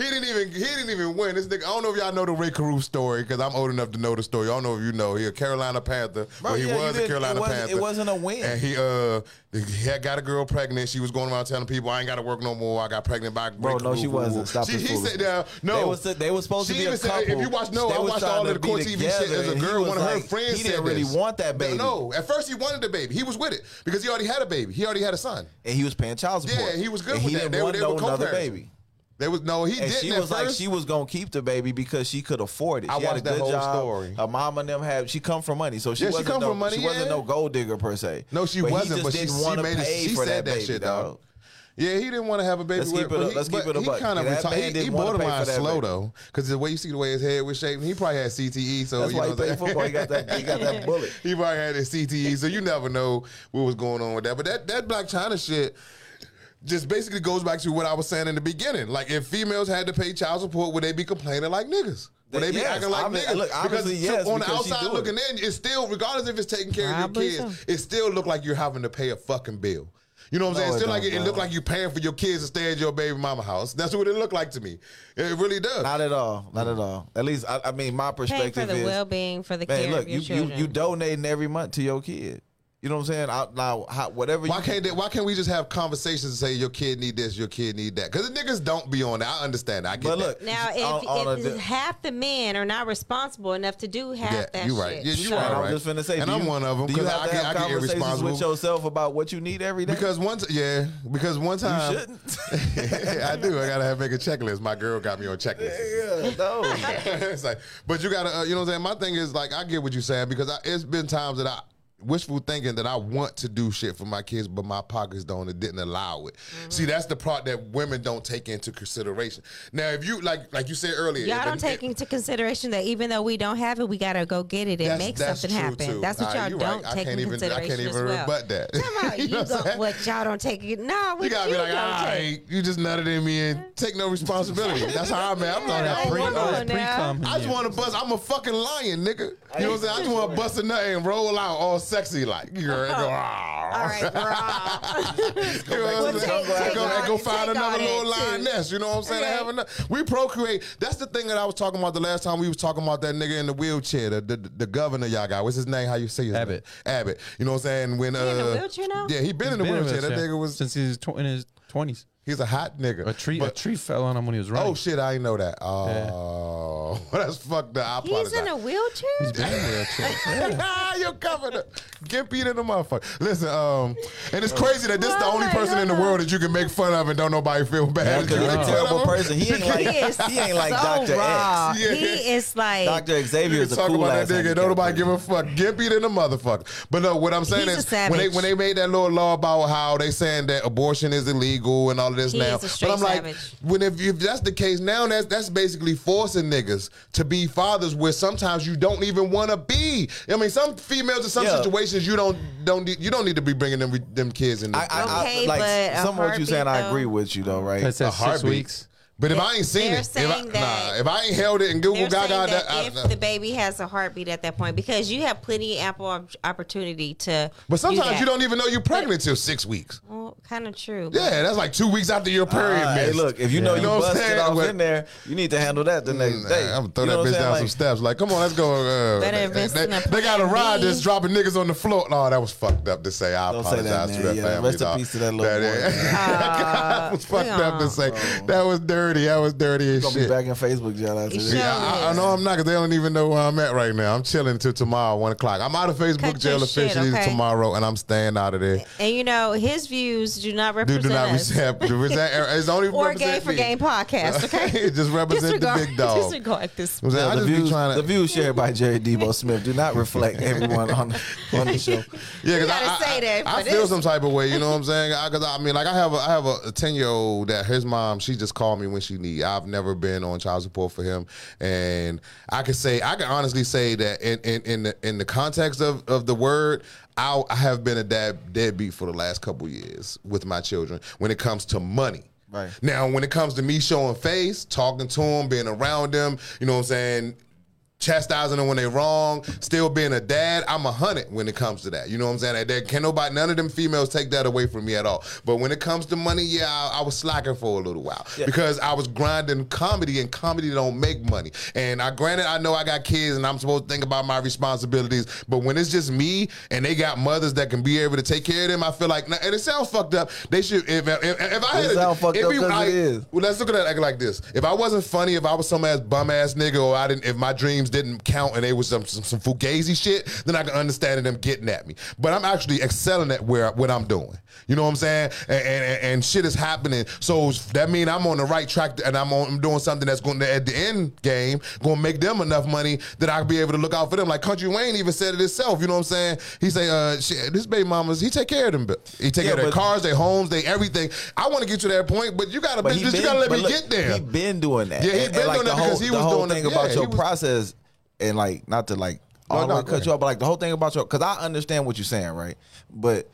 He didn't even he didn't even win. This nigga, I don't know if y'all know the Rae Carruth story because I'm old enough to know the story. I don't know if you know. He a Carolina Panther. Bro, well, he yeah, was a Carolina it Panther. it wasn't a win. And he uh he had got a girl pregnant. She was going around telling people I ain't got to work no more. I got pregnant by Bro, Rae no, she wasn't. Stop she, He said down. No, They was, they was supposed She to be even a said- couple. if you watch- no, They I watched all of the court TV shit as a girl. One of her like- friends He said didn't really this. want that baby. No, at first he wanted the baby. He was with it because he already had a baby. He already had a son. and he was paying child support. Yeah, he was good and with he that. Didn't They were- want they were no another co-parenting. baby. There was no, he And didn't she was like, she was gonna keep the baby because she could afford it. I She had a watched that good whole job. story. Her mom and them had. She come from money, so she Yeah, wasn't come no, from money, She wasn't no gold digger per se. No, she but wasn't. but she, didn't she want to made it. pay She for said that, baby, shit, dog. dog. Yeah, he didn't want to have a baby. Let's with keep her, it but a- he, let's keep it a he kind of Yeah, that retired. He, he borderline slow baby. though, because the way you see the way his head was shaped, he probably had CTE. So That's you why know he played football. He got that. He got that bullet. he probably had his CTE, so you never know what was going on with that. But that that Blac Chyna shit just basically goes back to what I was saying in the beginning. Like if females had to pay child support, would they be complaining like niggas? Would they be acting like obvi- niggas? look, because yes, on the because she outside do it. looking in, it's still, regardless if it's taking care Probably of your kids, so. it still look like you're having to pay a fucking bill. You know what I'm No, saying? it Still like it, it bro. look like you paying for your kids to stay at your baby mama house. That's what it looked like to me. It really does. Not at all. Not at all. At least I, I mean, my Paying perspective for the is, well being, for the man, care look, of your you children. you donating every month to your kid. You know what I'm saying? I, now, how, whatever. Why you, can't they, why can't we just have conversations and say your kid need this, your kid need that? Because the niggas don't be on that. I understand. That. I get But that. look, now, if, on- on if a di- half the men are not responsible enough to do half Yeah, that you shit, right. Yeah, you so- right, I'm right. just finna say, And do I'm you- one of 'em, Do you 'cause have I to have I get conversations irresponsible. with yourself about what you need every day? Because one, t- yeah, because one time, you shouldn't. I do. I gotta have make a checklist. My girl got me on checklists. yeah, no. it's like, but you gotta, uh, you know what I'm saying? My thing is like, I get what you're saying because I, it's been times that I wishful thinking that I want to do shit for my kids, but my pockets don't. It didn't allow it. Mm-hmm. See, that's the part that women don't take into consideration. Now, if you like, like you said earlier, Y'all don't an- take into consideration that even though we don't have it, we gotta go get it and make something happen. too. That's what y'all don't right. Take into even- I can't consideration even well. rebut that. Talking about You you, know what go, what y'all don't take it. No, what You gotta be like, don't take. you just nutted in me and take no responsibility. That's how I'm at. I'm like, Yeah, I don't pre- want come no- pre-cum. I just want to bust. I'm a fucking lion, nigga. You know what I'm saying? I just want to bust a nut and roll out all sexy like. You know, and go, All right, raw. You know what I'm Well, saying? take- take go, and go find another little that, too. lioness. You know what I'm saying? Right. Have enough. We procreate. That's the thing that I was talking about the last time we was talking about that nigga in the wheelchair, the the, the governor y'all got. What's his name? How you say his Abbott. name? Abbott. You know what I'm saying? When uh, in a wheelchair now? Yeah, he been in the Been in a wheelchair. That nigga was since he was tw- in his twenties. He's a hot nigga. A tree, a tree fell on him when he was running. Oh shit, I didn't know that. Oh, that's fucked up. I apologize. He's in a wheelchair. He's been in a wheelchair. Ah, Your governor, gimpy to the motherfucker. Listen, um, and it's crazy that this is the only person in the world that you can make fun of and don't nobody feel bad. Because he's a terrible person. He ain't like He is he ain't like so Dr. X. Yeah. He is like Dr. Xavier You is a talk cool about ass that nigga. Don't nobody give a fuck. Gimpy than the motherfucker. But no, what I'm saying He's is when they when they made that little law about how they saying that abortion is illegal and all of this He now. is a straight but I'm like, savage. when if, if that's the case now, that's that's basically forcing niggas to be fathers where sometimes you don't even want to be. I mean, some females in some Yeah. situations you don't don't need, you don't need to be bringing them them kids in. I, I, I, Okay, like but some of what you saying, I agree with you though, right? That says six weeks. But if I ain't seen They're it, if I, saying that- nah, if I ain't held it and Google They're saying Gaga, that that, I- if the baby has a heartbeat at that point, because you have plenty ample opportunity to. but do sometimes that. you don't even know you're pregnant till six weeks. Well, kind of true. Yeah, that's like two weeks after your period. Ah, hey, look, if you know You you, know I'm busted off in there, you need to handle that the next Nah, day. I'm gonna throw You that bitch down saying? some steps. Like, come on, let's go. Uh, Better they, they, they got a plan ride B. that's dropping niggas on the floor. No, that was fucked up to say. I Don't say apologize that, to man. that Yeah, family. rest in dog. peace to that little boy, that was fucked up to say. That was dirty. That was dirty as Gonna be back in Facebook jail after this. Yeah, I, I know I'm not because they don't even know where I'm at right now. I'm chilling till tomorrow, one o'clock. I'm out of Facebook Cut jail your shit, officially okay? tomorrow, and I'm staying out of there. And you know his views do not Do, represent do not us. resent. resent it's only or Game for me. Game podcast. Okay, Just represent disregard, the big dog. Disregard this. I'm Yeah, I the, just be views, trying to. the views shared by Jerry Debo Smith do not reflect everyone on the, on the show. Yeah, because I, gotta I, say that I, I for feel this. some type of way. You know what I'm saying? Because I, mean, like I have a, I have a ten year old that his mom she just called me when she need. I've never been on child support for him, and I can say I can honestly say that in in in the, in the context of of the word. I, I have been a dad deadbeat for the last couple years with my children when it comes to money. Right. Now, when it comes to me showing face, talking to them, being around them, you know what I'm saying? Chastising them when they're wrong, still being a dad. I'm a hundred when it comes to that. You know what I'm saying? There can nobody, none of them females take that away from me at all. But when it comes to money, yeah, I, I was slacking for a little while because I was grinding comedy, and comedy don't make money. And I granted, I know I got kids, and I'm supposed to think about my responsibilities. But when it's just me, and they got mothers that can be able to take care of them, I feel like, and it sounds fucked up. They should. If if, if I It had, fucked if up we- 'cause it like- well, let's look at it like, like this. If I wasn't funny, if I was some ass bum ass nigga, or I didn't, if my dreams didn't count and they was some some, some fugazi shit, then I can understand them getting at me. But I'm actually excelling at where what I'm doing. You know what I'm saying? And and, and shit is happening. So that mean I'm on the right track, and I'm on I'm doing something that's going to at the end game going to make them enough money that I'll be able to look out for them. Like Country Wayne even said it himself. You know what I'm saying? He say, uh, shit, this baby mamas, he take care of them. He take Yeah, care of their cars, their homes, they everything. I want to get to that point, but you gotta, But bitch, he you gotta let me look, get there. He been doing that. Yeah, he been and, like, doing the that whole, because he was doing thing yeah, about he your was- process and like not to like all no, way cut you off, but like the whole thing about your because I understand what you're saying, right? But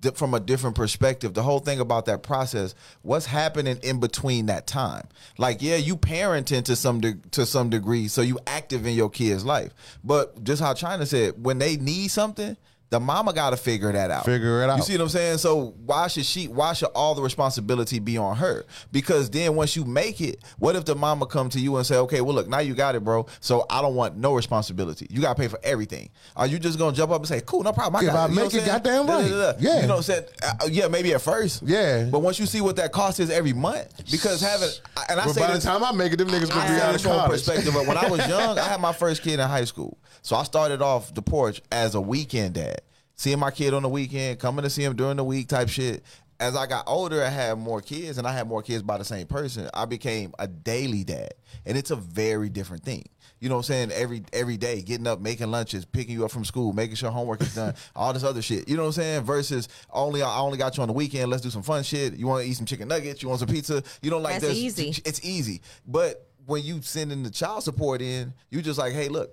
di- from a different perspective, the whole thing about that process, what's happening in between that time? Like, yeah, you parenting to some de- to some degree, so you active in your kid's life. But just how Chyna said, when they need something. The mama got to figure that out. Figure it out. You see what I'm saying? So why should she? Why should all the responsibility be on her? Because then once you make it, what if the mama come to you and say, "Okay, well look, now you got it, bro. So I don't want no responsibility. You got to pay for everything. Are you just gonna jump up and say, "Cool, no problem, I If got I it." You know make it goddamn right. Da-da-da-da. Yeah. You know what I'm saying? Uh, yeah, maybe at first. Yeah. But once you see what that cost is every month, because having and I But say by the time I make it, them niggas gonna I be out of college. perspective. But when I was young, I had my first kid in high school, so I started off the porch as a weekend dad, seeing my kid on the weekend, coming to see him during the week, type shit. As I got older, I had more kids, and I had more kids by the same person. I became a daily dad, and it's a very different thing. You know what I'm saying? Every every day, getting up, making lunches, picking you up from school, making sure homework is done, all this other shit. You know what I'm saying? Versus only I only got you on the weekend. Let's do some fun shit. You want to eat some chicken nuggets? You want some pizza? You don't like That's this? easy. It's easy. But when you sending the child support in, you just like, hey, look,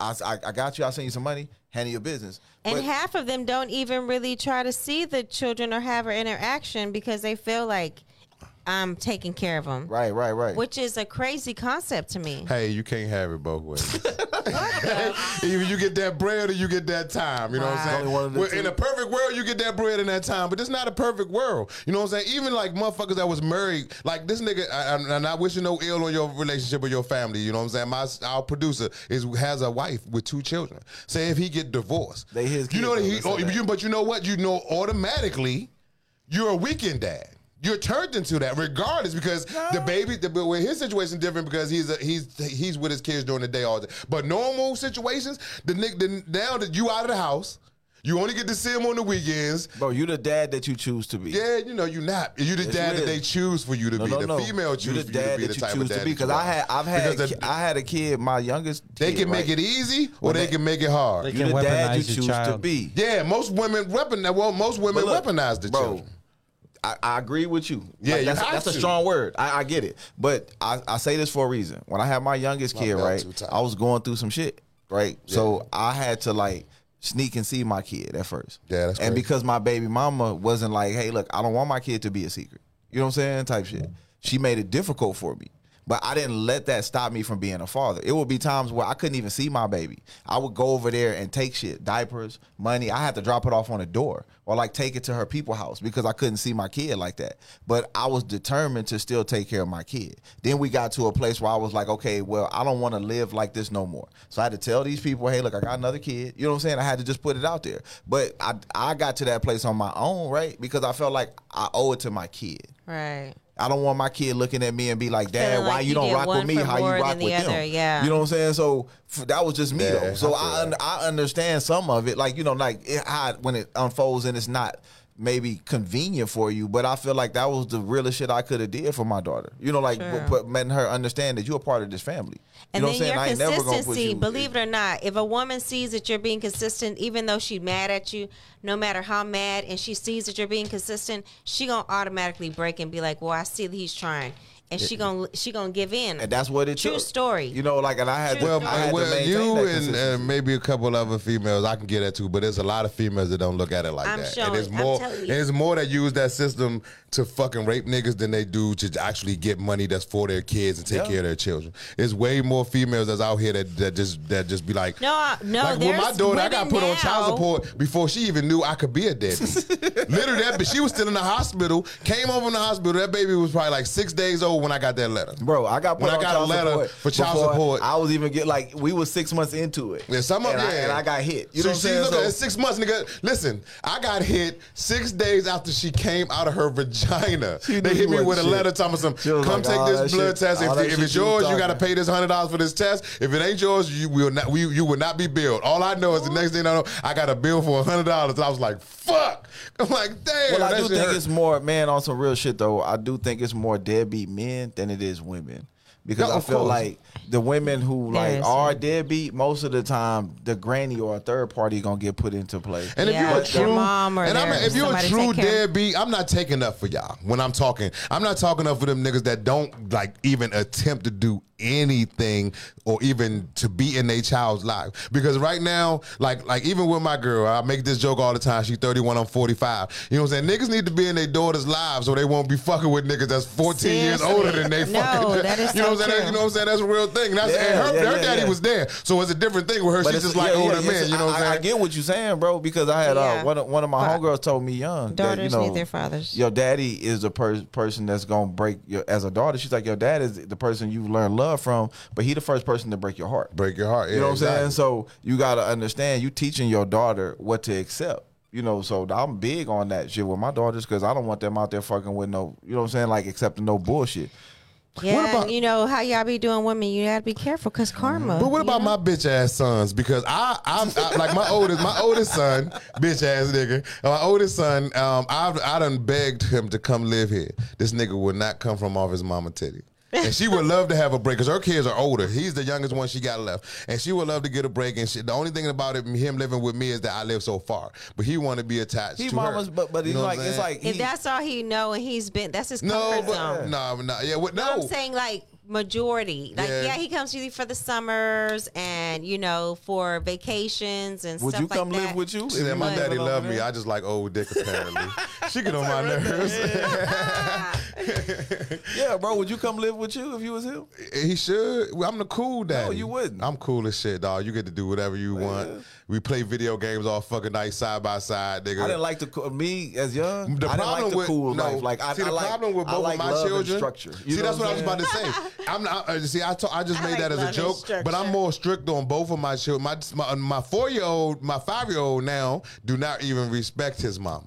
I, I, I got you. I send you some money. Handle your business. And But- half of them don't even really try to see the children or have an interaction because they feel like I'm taking care of them, right, right, right. which is a crazy concept to me. Hey, you can't have it both ways. Either you get that bread or you get that time. You know what I'm saying? Only one of the Well, two. in a perfect world, you get that bread and that time, but it's not a perfect world. You know what I'm saying? Even like motherfuckers that was married, like this nigga, I, I'm I'm not wishing no ill on your relationship or your family. You know what I'm saying? My our producer is has a wife with two children. Say if he get divorced, They his You know kids, that though, he. they Oh, say that. you, but you know what? You know automatically, you're a weekend dad. You're turned into that regardless because the baby, the, but with his situation different because he's a, he's he's with his kids during the day all day. But normal situations, the nigga the, now that you out of the house, you only get to see him on the weekends. Bro, you the dad that you choose to be. Yeah, you know you not. You the Yes, dad you that is. they choose for you to No, be. no, the no. female you choose the for you dad to be that the you type choose of dad to be. Because I had, I've had, Because a the- I had a kid, my youngest. they kid, can make right? it easy or When they they- can make it hard. They You the dad you weaponize your choose to be. yeah, most women weapon. Well, most women But look, weaponize the bro, children. I, I agree with you. Yeah, Like, that's, that's a strong word. I, I get it, but I, I say this for a reason. When I had my youngest My kid, right. I was going through some shit, right. So I had to like sneak and see my kid at first. Yeah, that's and crazy. because my baby mama wasn't like, hey, look, I don't want my kid to be a secret. You know what I'm saying? Type shit. She made it difficult for me. But I didn't let that stop me from being a father. It would be times where I couldn't even see my baby. I would go over there and take shit, diapers, money. I had to drop it off on the door or like take it to her people house because I couldn't see my kid like that. But I was determined to still take care of my kid. Then we got to a place where I was like, okay, well, I don't want to live like this no more. So I had to tell these people, hey, look, I got another kid. You know what I'm saying? I had to just put it out there. But I I got to that place on my own, right? Because I felt like I owe it to my kid. Right. I don't want my kid looking at me and be like, "Dad, Feeling why you you don't rock with me? How you rock than the with them?" other, yeah. You know what I'm saying? So f- that was just me Yeah, though. So I I un- I understand some of it, like you know, like it, how when it unfolds and it's not maybe convenient for you, but I feel like that was the realest shit I could have did for my daughter. You know, like Sure. but letting her understand that you're a part of this family. You know then what I'm saying? your I ain't never gonna consistency, you. believe it or not, if a woman sees that you're being consistent, even though she's mad at you, no matter how mad, and she sees that you're being consistent, she gonna automatically break and be like, "Well, I see that he's trying," and she gonna she gonna give in. and that's what it True took. story. You know, like and I had True to, Well, I had well maintain you that and uh, maybe a couple other females I can get that too, but there's a lot of females that don't look at it like I'm that. showing- and it's I'm more, telling and you. it's more that use that system to fucking rape niggas than they do to actually get money that's for their kids and take Yeah. care of their children. It's way more females that's out here that, that just that just be like, No, I- no, Like with my daughter, I got women put on child support before she even knew I could be a deadbeat. Literally, that, but she was still in the hospital. Came over in the hospital. That baby was probably like six days old when I got that letter. Bro, I got put When I on got a letter for child support. I was even get like we was six months into it. Yeah, some of and, I, yeah. and I got hit. You so know what I'm she saying? look So- at six months, nigga. Listen, I got hit six days after she came out of her vagina. She They hit me with a letter telling me some, come like, take this blood shit- test. If, if it's yours, you got to pay this hundred dollars for this test. If it ain't yours, you will not. We, you will not be billed. All I know is the next thing I know, I got a bill for hundred dollars. I was like, fuck. I'm like, damn. Well, I do think hurt. it's more man on some real shit though. I do think it's more deadbeat men than it is women. Because No, I feel course. like the women who like Yes. are deadbeat, most of the time the granny or a third party gonna get put into play. And if you're a true, mom or and I'm, their- if you're a true deadbeat, I'm not taking up for y'all when I'm talking. I'm not talking up for them niggas that don't like even attempt to do anything or even to be in a child's life. Because right now, like like even with my girl, I make this joke all the time. She's 31, I'm 45. You know what I'm saying? Niggas need to be in their daughter's lives so they won't be fucking with niggas that's 14 years older than they No, fucking. that is you know so what I'm saying? true. You know what I'm saying? That's a real thing. That's, Yeah, and her, yeah, her yeah, daddy yeah. was there, so it's a different thing with her. She's just like yeah, yeah, older yes, men. You know what I'm saying? I get what you're saying, bro, because I had Yeah. uh, one of, one of my But homegirls told me young that, you Daughters know, need their fathers. Your daddy is the per- person that's gonna break your as a daughter. She's like your dad is the person you learn love from, but he the first person to break your heart. Break your heart. You know what I'm saying? So you gotta understand, you teaching your daughter what to accept. You know, so I'm big on that shit with my daughters because I don't want them out there fucking with no, you know what I'm saying, like accepting no bullshit. Yeah, about- you know how y'all be doing women. You gotta be careful because karma. But what about know? my bitch ass sons? Because I, I'm I, like my oldest, my oldest son, bitch ass nigga. My oldest son, um, I've I done begged him to come live here. This nigga would not come from off his mama titty. And she would love to have a break because her kids are older. He's the youngest one she got left, and she would love to get a break. And she, the only thing about it, him living with me is that I live so far. But he want to be attached He to mama's, her. but but You he's know like it's like If he, that's all he know and he's been, that's his no, comfort but zone. no, no, yeah, what, No, no. I'm saying like majority. Like Yeah. yeah. he comes usually for the summers and you know for vacations and would stuff you like come that. live with you? She said, my But- daddy loved me. I just like old dick apparently. she get on my nerves. Yeah, bro, would you come live with you if you was him? He should. Well, I'm the cool daddy. you wouldn't. I'm cool as shit, dog. You get to do whatever you want. We play video games all fucking night, side by side, nigga. I didn't like the co- me as young. The I didn't problem like the with cool no, life. Like I, see I the like, problem with I both like of my love and children. structure. You see, know that's what I was I'm about to say. I'm not. Uh, see, I to, I just I made like that as a joke, but I'm more strict on both of my children. My my, my four year old, my five year old now do not even respect his mama.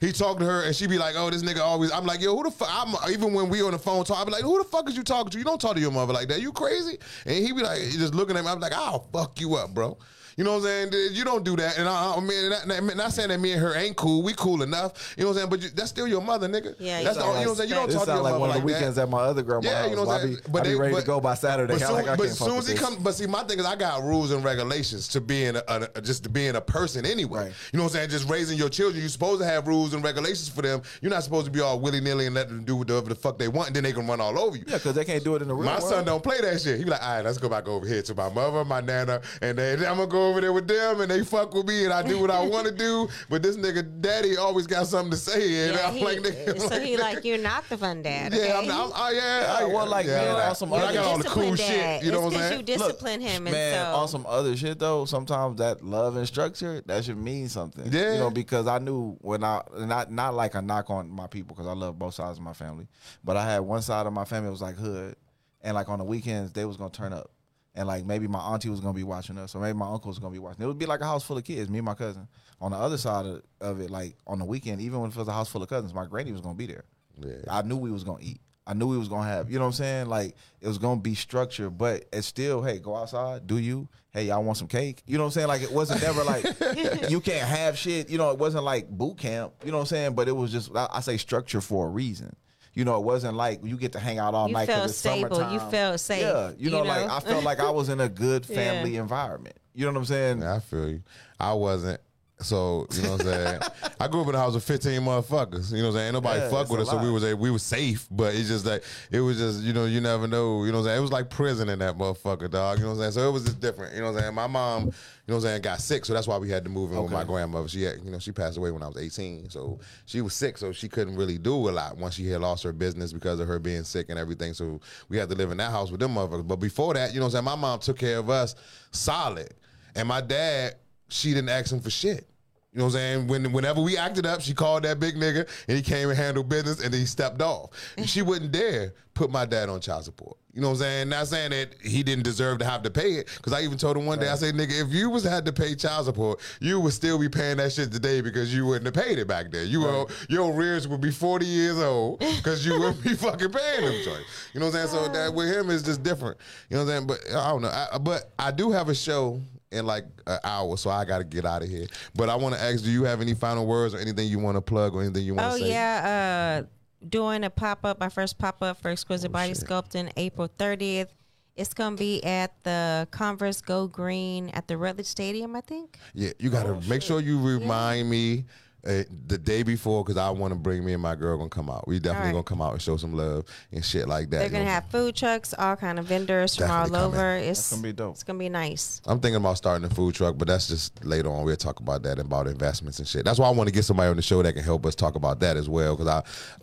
He talked to her and she be like, "Oh, this nigga always." I'm like, "Yo, who the fuck?" I'm even when we on the phone talk, I be like, "Who the fuck is you talking to? You don't talk to your mother like that. You crazy?" And he be like, he just looking at me. I'm like, "I'll fuck you up, bro." You know what I'm saying? You don't do that. And I, I mean, not, not- not saying that me and her ain't cool. We cool enough. You know what I'm saying? But you, that's still your mother, nigga. Yeah, that's you the, you know what I'm saying. You don't talk to sound your like mother one of like the that. weekends at my other grandma's Yeah, you know house. what I I'm be, saying. But I be they, ready but, to go by Saturday. But soon, like, I but can't soon as he this. come, but see, my thing is, I got rules and regulations to being a, a, just to being a person anyway. Right. You know what I'm saying? Just raising your children, you're supposed to have rules and regulations for them. You're not supposed to be all willy nilly and let them do whatever the fuck they want, and then they can run all over you. Yeah, because they can't do it in the real My world. son don't play that shit. He be like, all right, let's go back over here to my mother, my nana, and then I'm gonna go over there with them, and they fuck with me, and I do what I want to do. But this nigga, daddy, always got something to say, and Yeah, I'm he- like, nigga, so he like you're not the fun dad. yeah, okay? I'm, I'm, oh, yeah, Yeah, I, well, like, yeah, man, I- on some but I got all the cool Disciplined shit. dad. You know what I'm 'cause saying? You discipline him, and man, so on some other shit though, sometimes that love and structure that should mean something. Yeah. you know, because I knew when I not not like a knock on my people because I love both sides of my family, but I had one side of my family was like hood, and like on the weekends they was gonna turn up. And like maybe my auntie was gonna be watching us, or maybe my uncle was gonna be watching. It would be like a house full of kids, me and my cousin. On the other side of, of it, like on the weekend, even when it was a house full of cousins, my granny was gonna be there. Yeah. I knew we was gonna eat. I knew we was gonna have. You know what I'm saying? Like it was gonna be structured, but it's still, hey, go outside, do you? Hey, y'all want some cake? You know what I'm saying? Like it wasn't never like you can't have shit. You know, it wasn't like boot camp. You know what I'm saying? But it was just I, I say structure for a reason. You know, it wasn't like you get to hang out all night. You night. 'cause felt it's stable. You felt safe, Yeah, you know, you like? I felt like I was in a good Yeah. family environment. You know what I'm saying? Yeah, I feel you. I wasn't. So you know what I'm saying. I grew up in a house with 15 motherfuckers. You know what I'm saying. Ain't nobody Yeah, fuck with us, so we was we was safe. But it's just like it was just you know you never know. You know what I'm saying. It was like prison in that motherfucker, dog. You know what I'm saying. So it was just different. You know what I'm saying. My mom, you know what I'm saying, got sick, so that's why we had to move in with my grandmother. She had, you know she passed away when I was 18, so she was sick, so she couldn't really do a lot once she had lost her business because of her being sick and everything. So we had to live in that house with them motherfuckers. But before that, you know what I'm saying. My mom took care of us solid, and my dad, she didn't ask him for shit. You know what I'm saying? When whenever we acted up, she called that big nigga and he came and handled business and then he stepped off. And she wouldn't dare put my dad on child support. You know what I'm saying? Not saying that he didn't deserve to have to pay it. Cause I even told him one day, I said, nigga, if you was had to pay child support, you would still be paying that shit today because you wouldn't have paid it back then. You will your rears would be 40 years old because you wouldn't be fucking paying them joints. You know what I'm saying? So that with him is just different. You know what I'm saying? But I don't know. I, but I do have a show in like an hour, so I got to get out of here. But I want to ask, do you have any final words or anything you want to plug or anything you want Oh to say? yeah, uh, doing a pop up, my first pop up for Exquisite Body Oh, shit. Sculpting, April thirtieth. It's gonna be at the Converse Go Green at the Rutledge Stadium, I think. Yeah, you got to make sure you remind me uh, the day before because I want to bring me and my girl gonna come out. We definitely All right. gonna come out and show some love and shit like that. They're gonna know? have food trucks, all kind of vendors from all coming. over. It's That's gonna be dope. It's gonna be nice. I'm thinking about starting a food truck, but that's just later on. We'll talk about that and about investments and shit. That's why I want to get somebody on the show that can help us talk about that as well, because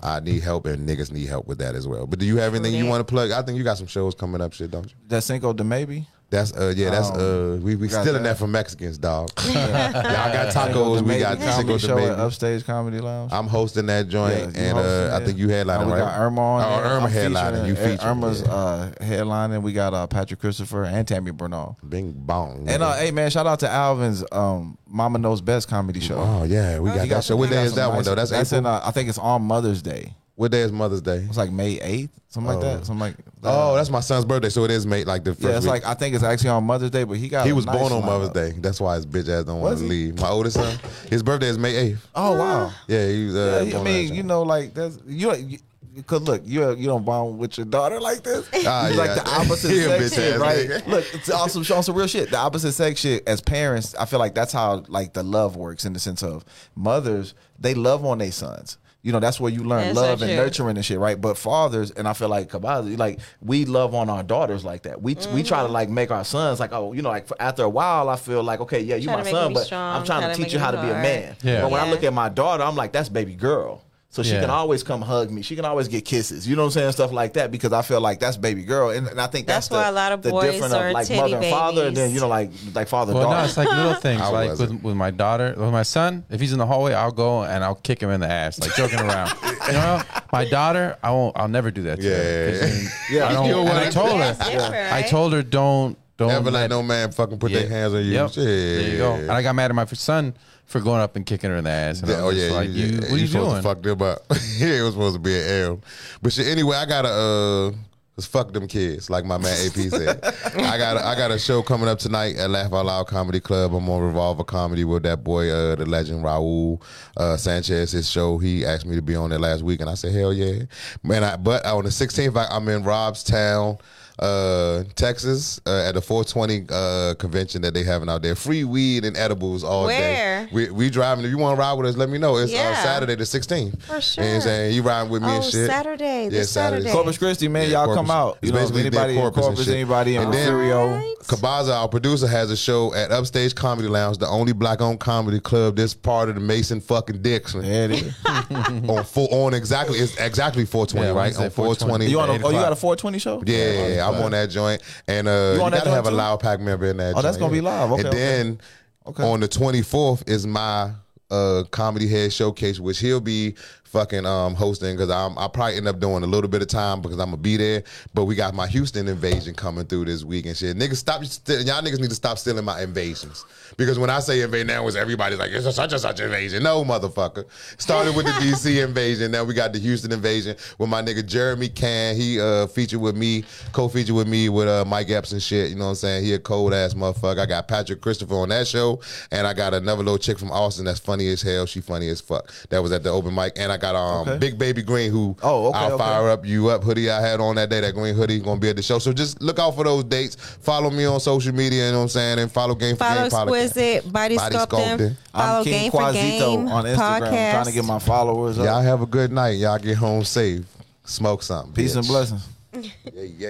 I I need help and niggas need help with that as well. But do you have anything you want to plug? I think you got some shows coming up, shit, don't you? That Cinco de Maybe. That's uh yeah, that's Um, uh we we got stealing that. that from Mexicans, dog. Y'all got tacos, we got comedy Cinco de show at Maybe. Upstage Comedy Lounge. I'm hosting that joint, Yeah, you and uh, hosting I it. think you headlining, Uh, we right? got Irma on. Oh, there. Irma I'm headlining, you featuring- featuring, Irma's yeah. uh, headlining. We got uh, Patrick Christopher and Tammy Bernal. Bing bong. And uh, hey man, shout out to Alvin's um, Mama Knows Best comedy show. oh yeah, we got He that show. What he day is some that one though? That's, that's April. in. Uh, I think it's on Mother's Day. What day is Mother's Day? It's like May eighth, something like that. Something like. Oh, that's my son's birthday, so it is mate like the first yeah. It's week. like I think it's actually on Mother's Day, but he got. he was nice born on. Mother's Day. That's why his bitch ass don't want to leave. My oldest son, his birthday is May eighth. Oh wow. Yeah, he was. Uh, Yeah, I born mean, you know, like that's you. you Cause look, you you don't bond with your daughter like this. Ah, It's yeah. like the opposite He sex shit, right? nigga. Look, it's also showing some real shit. The opposite sex shit. As parents, I feel like that's how like the love works in the sense of mothers. They love on their sons. You know, that's where you learn That's so love and nurturing and shit, right? But fathers, and I feel like Kabazi, like we love on our daughters like that. We we try to Mm-hmm. like make our sons like, oh, you know, like after a while, I feel like, okay, yeah, you Try my son, but strong, I'm trying try to to teach you how me to be a man. Yeah. But when I look at my daughter, I'm like, that's baby girl. So she Yeah. can always come hug me. She can always get kisses. You know what I'm saying? Stuff like that because I feel like that's baby girl, and, and I think that's, That's why the, a lot of the boys difference are of like titty mother and father, and then you know like like father Well, daughter. no, it's like little things. Like with, with my daughter, with my son, if he's in the hallway, I'll go and I'll kick him in the ass, like joking around. You know, my daughter, I won't. I'll never do that to her. 'cause then Yeah. I don't. You know and what? I told her. That's I told her don't don't Never let no man fucking put their hands on you. Yep. Shit. There you go. And I got mad at my son for going up and kicking her in the ass. Yeah, oh yeah, like, you, you, what are you supposed doing? Fuck them up. yeah, it was supposed to be an L. But shit, anyway, I gotta uh, just fuck them kids, like my man AP said. I got I got a show coming up tonight at Laugh Out Loud Comedy Club. I'm on Revolver Comedy with that boy, uh, the legend Raul uh, Sanchez. His show, he asked me to be on it last week, and I said hell yeah, man. I, but on the 16th, I, I'm in Robstown. Uh, Texas uh, at the 420 uh, convention that they having out there. Free weed and edibles all Where? day. We, we driving. If you want to ride with us, let me know. It's uh, Yeah. Saturday the 16th. For You know what I'm sure. saying? You riding with me Oh, and shit. Saturday, Yeah, this Saturday. Corpus Christi, man, Yeah, y'all Corpus. come out. It's You know, anybody their in Corpus and Corpus, anybody in And then- Ontario. Right. Kabaza, our producer, has a show at Upstage Comedy Lounge, the only black-owned comedy club. This part of the Mason fucking Dixon There it is. on full on exactly it's exactly 420 Yeah, right on 420. 420. You on a, Eight oh, you got a 420 show? Yeah, yeah, I'm on that joint, and uh, you, You gotta have a joint too? loud pack member in that. Oh, that's gonna be live. Okay, and okay. then Okay. on the 24th is my uh comedy head showcase, which he'll be fucking um hosting because I'm I probably end up doing a little bit of time because I'm gonna be there. But we got my Houston invasion coming through this week and shit. Niggas stop y'all niggas need to stop stealing my invasions because when I say invasion now, it's everybody's like it's a such and such invasion. No, motherfucker. Started with the DC invasion. Now we got the Houston invasion with my nigga Jeremy Can. He uh featured with me, co-featured with me with uh Mike Epps and shit. You know what I'm saying? He a cold ass motherfucker. I got Patrick Christopher on that show, and I got another little chick from Austin that's funny as hell. She funny as fuck. That was at the open mic, and I got um Okay. Big Baby Green who Oh, okay, I'll okay. fire up you up hoodie I had on that day. That green hoodie gonna be at the show. So just look out for those dates. Follow me on social media. You know what I'm saying? And follow Game for Follow Game podcast. Exquisite Body, Body Sculpting. Sculpting. Follow I'm King Game for Game on Instagram. podcast. Trying to get my followers up. Y'all have a good night. Y'all get home safe. Smoke something. Peace and blessings. Yeah, yeah.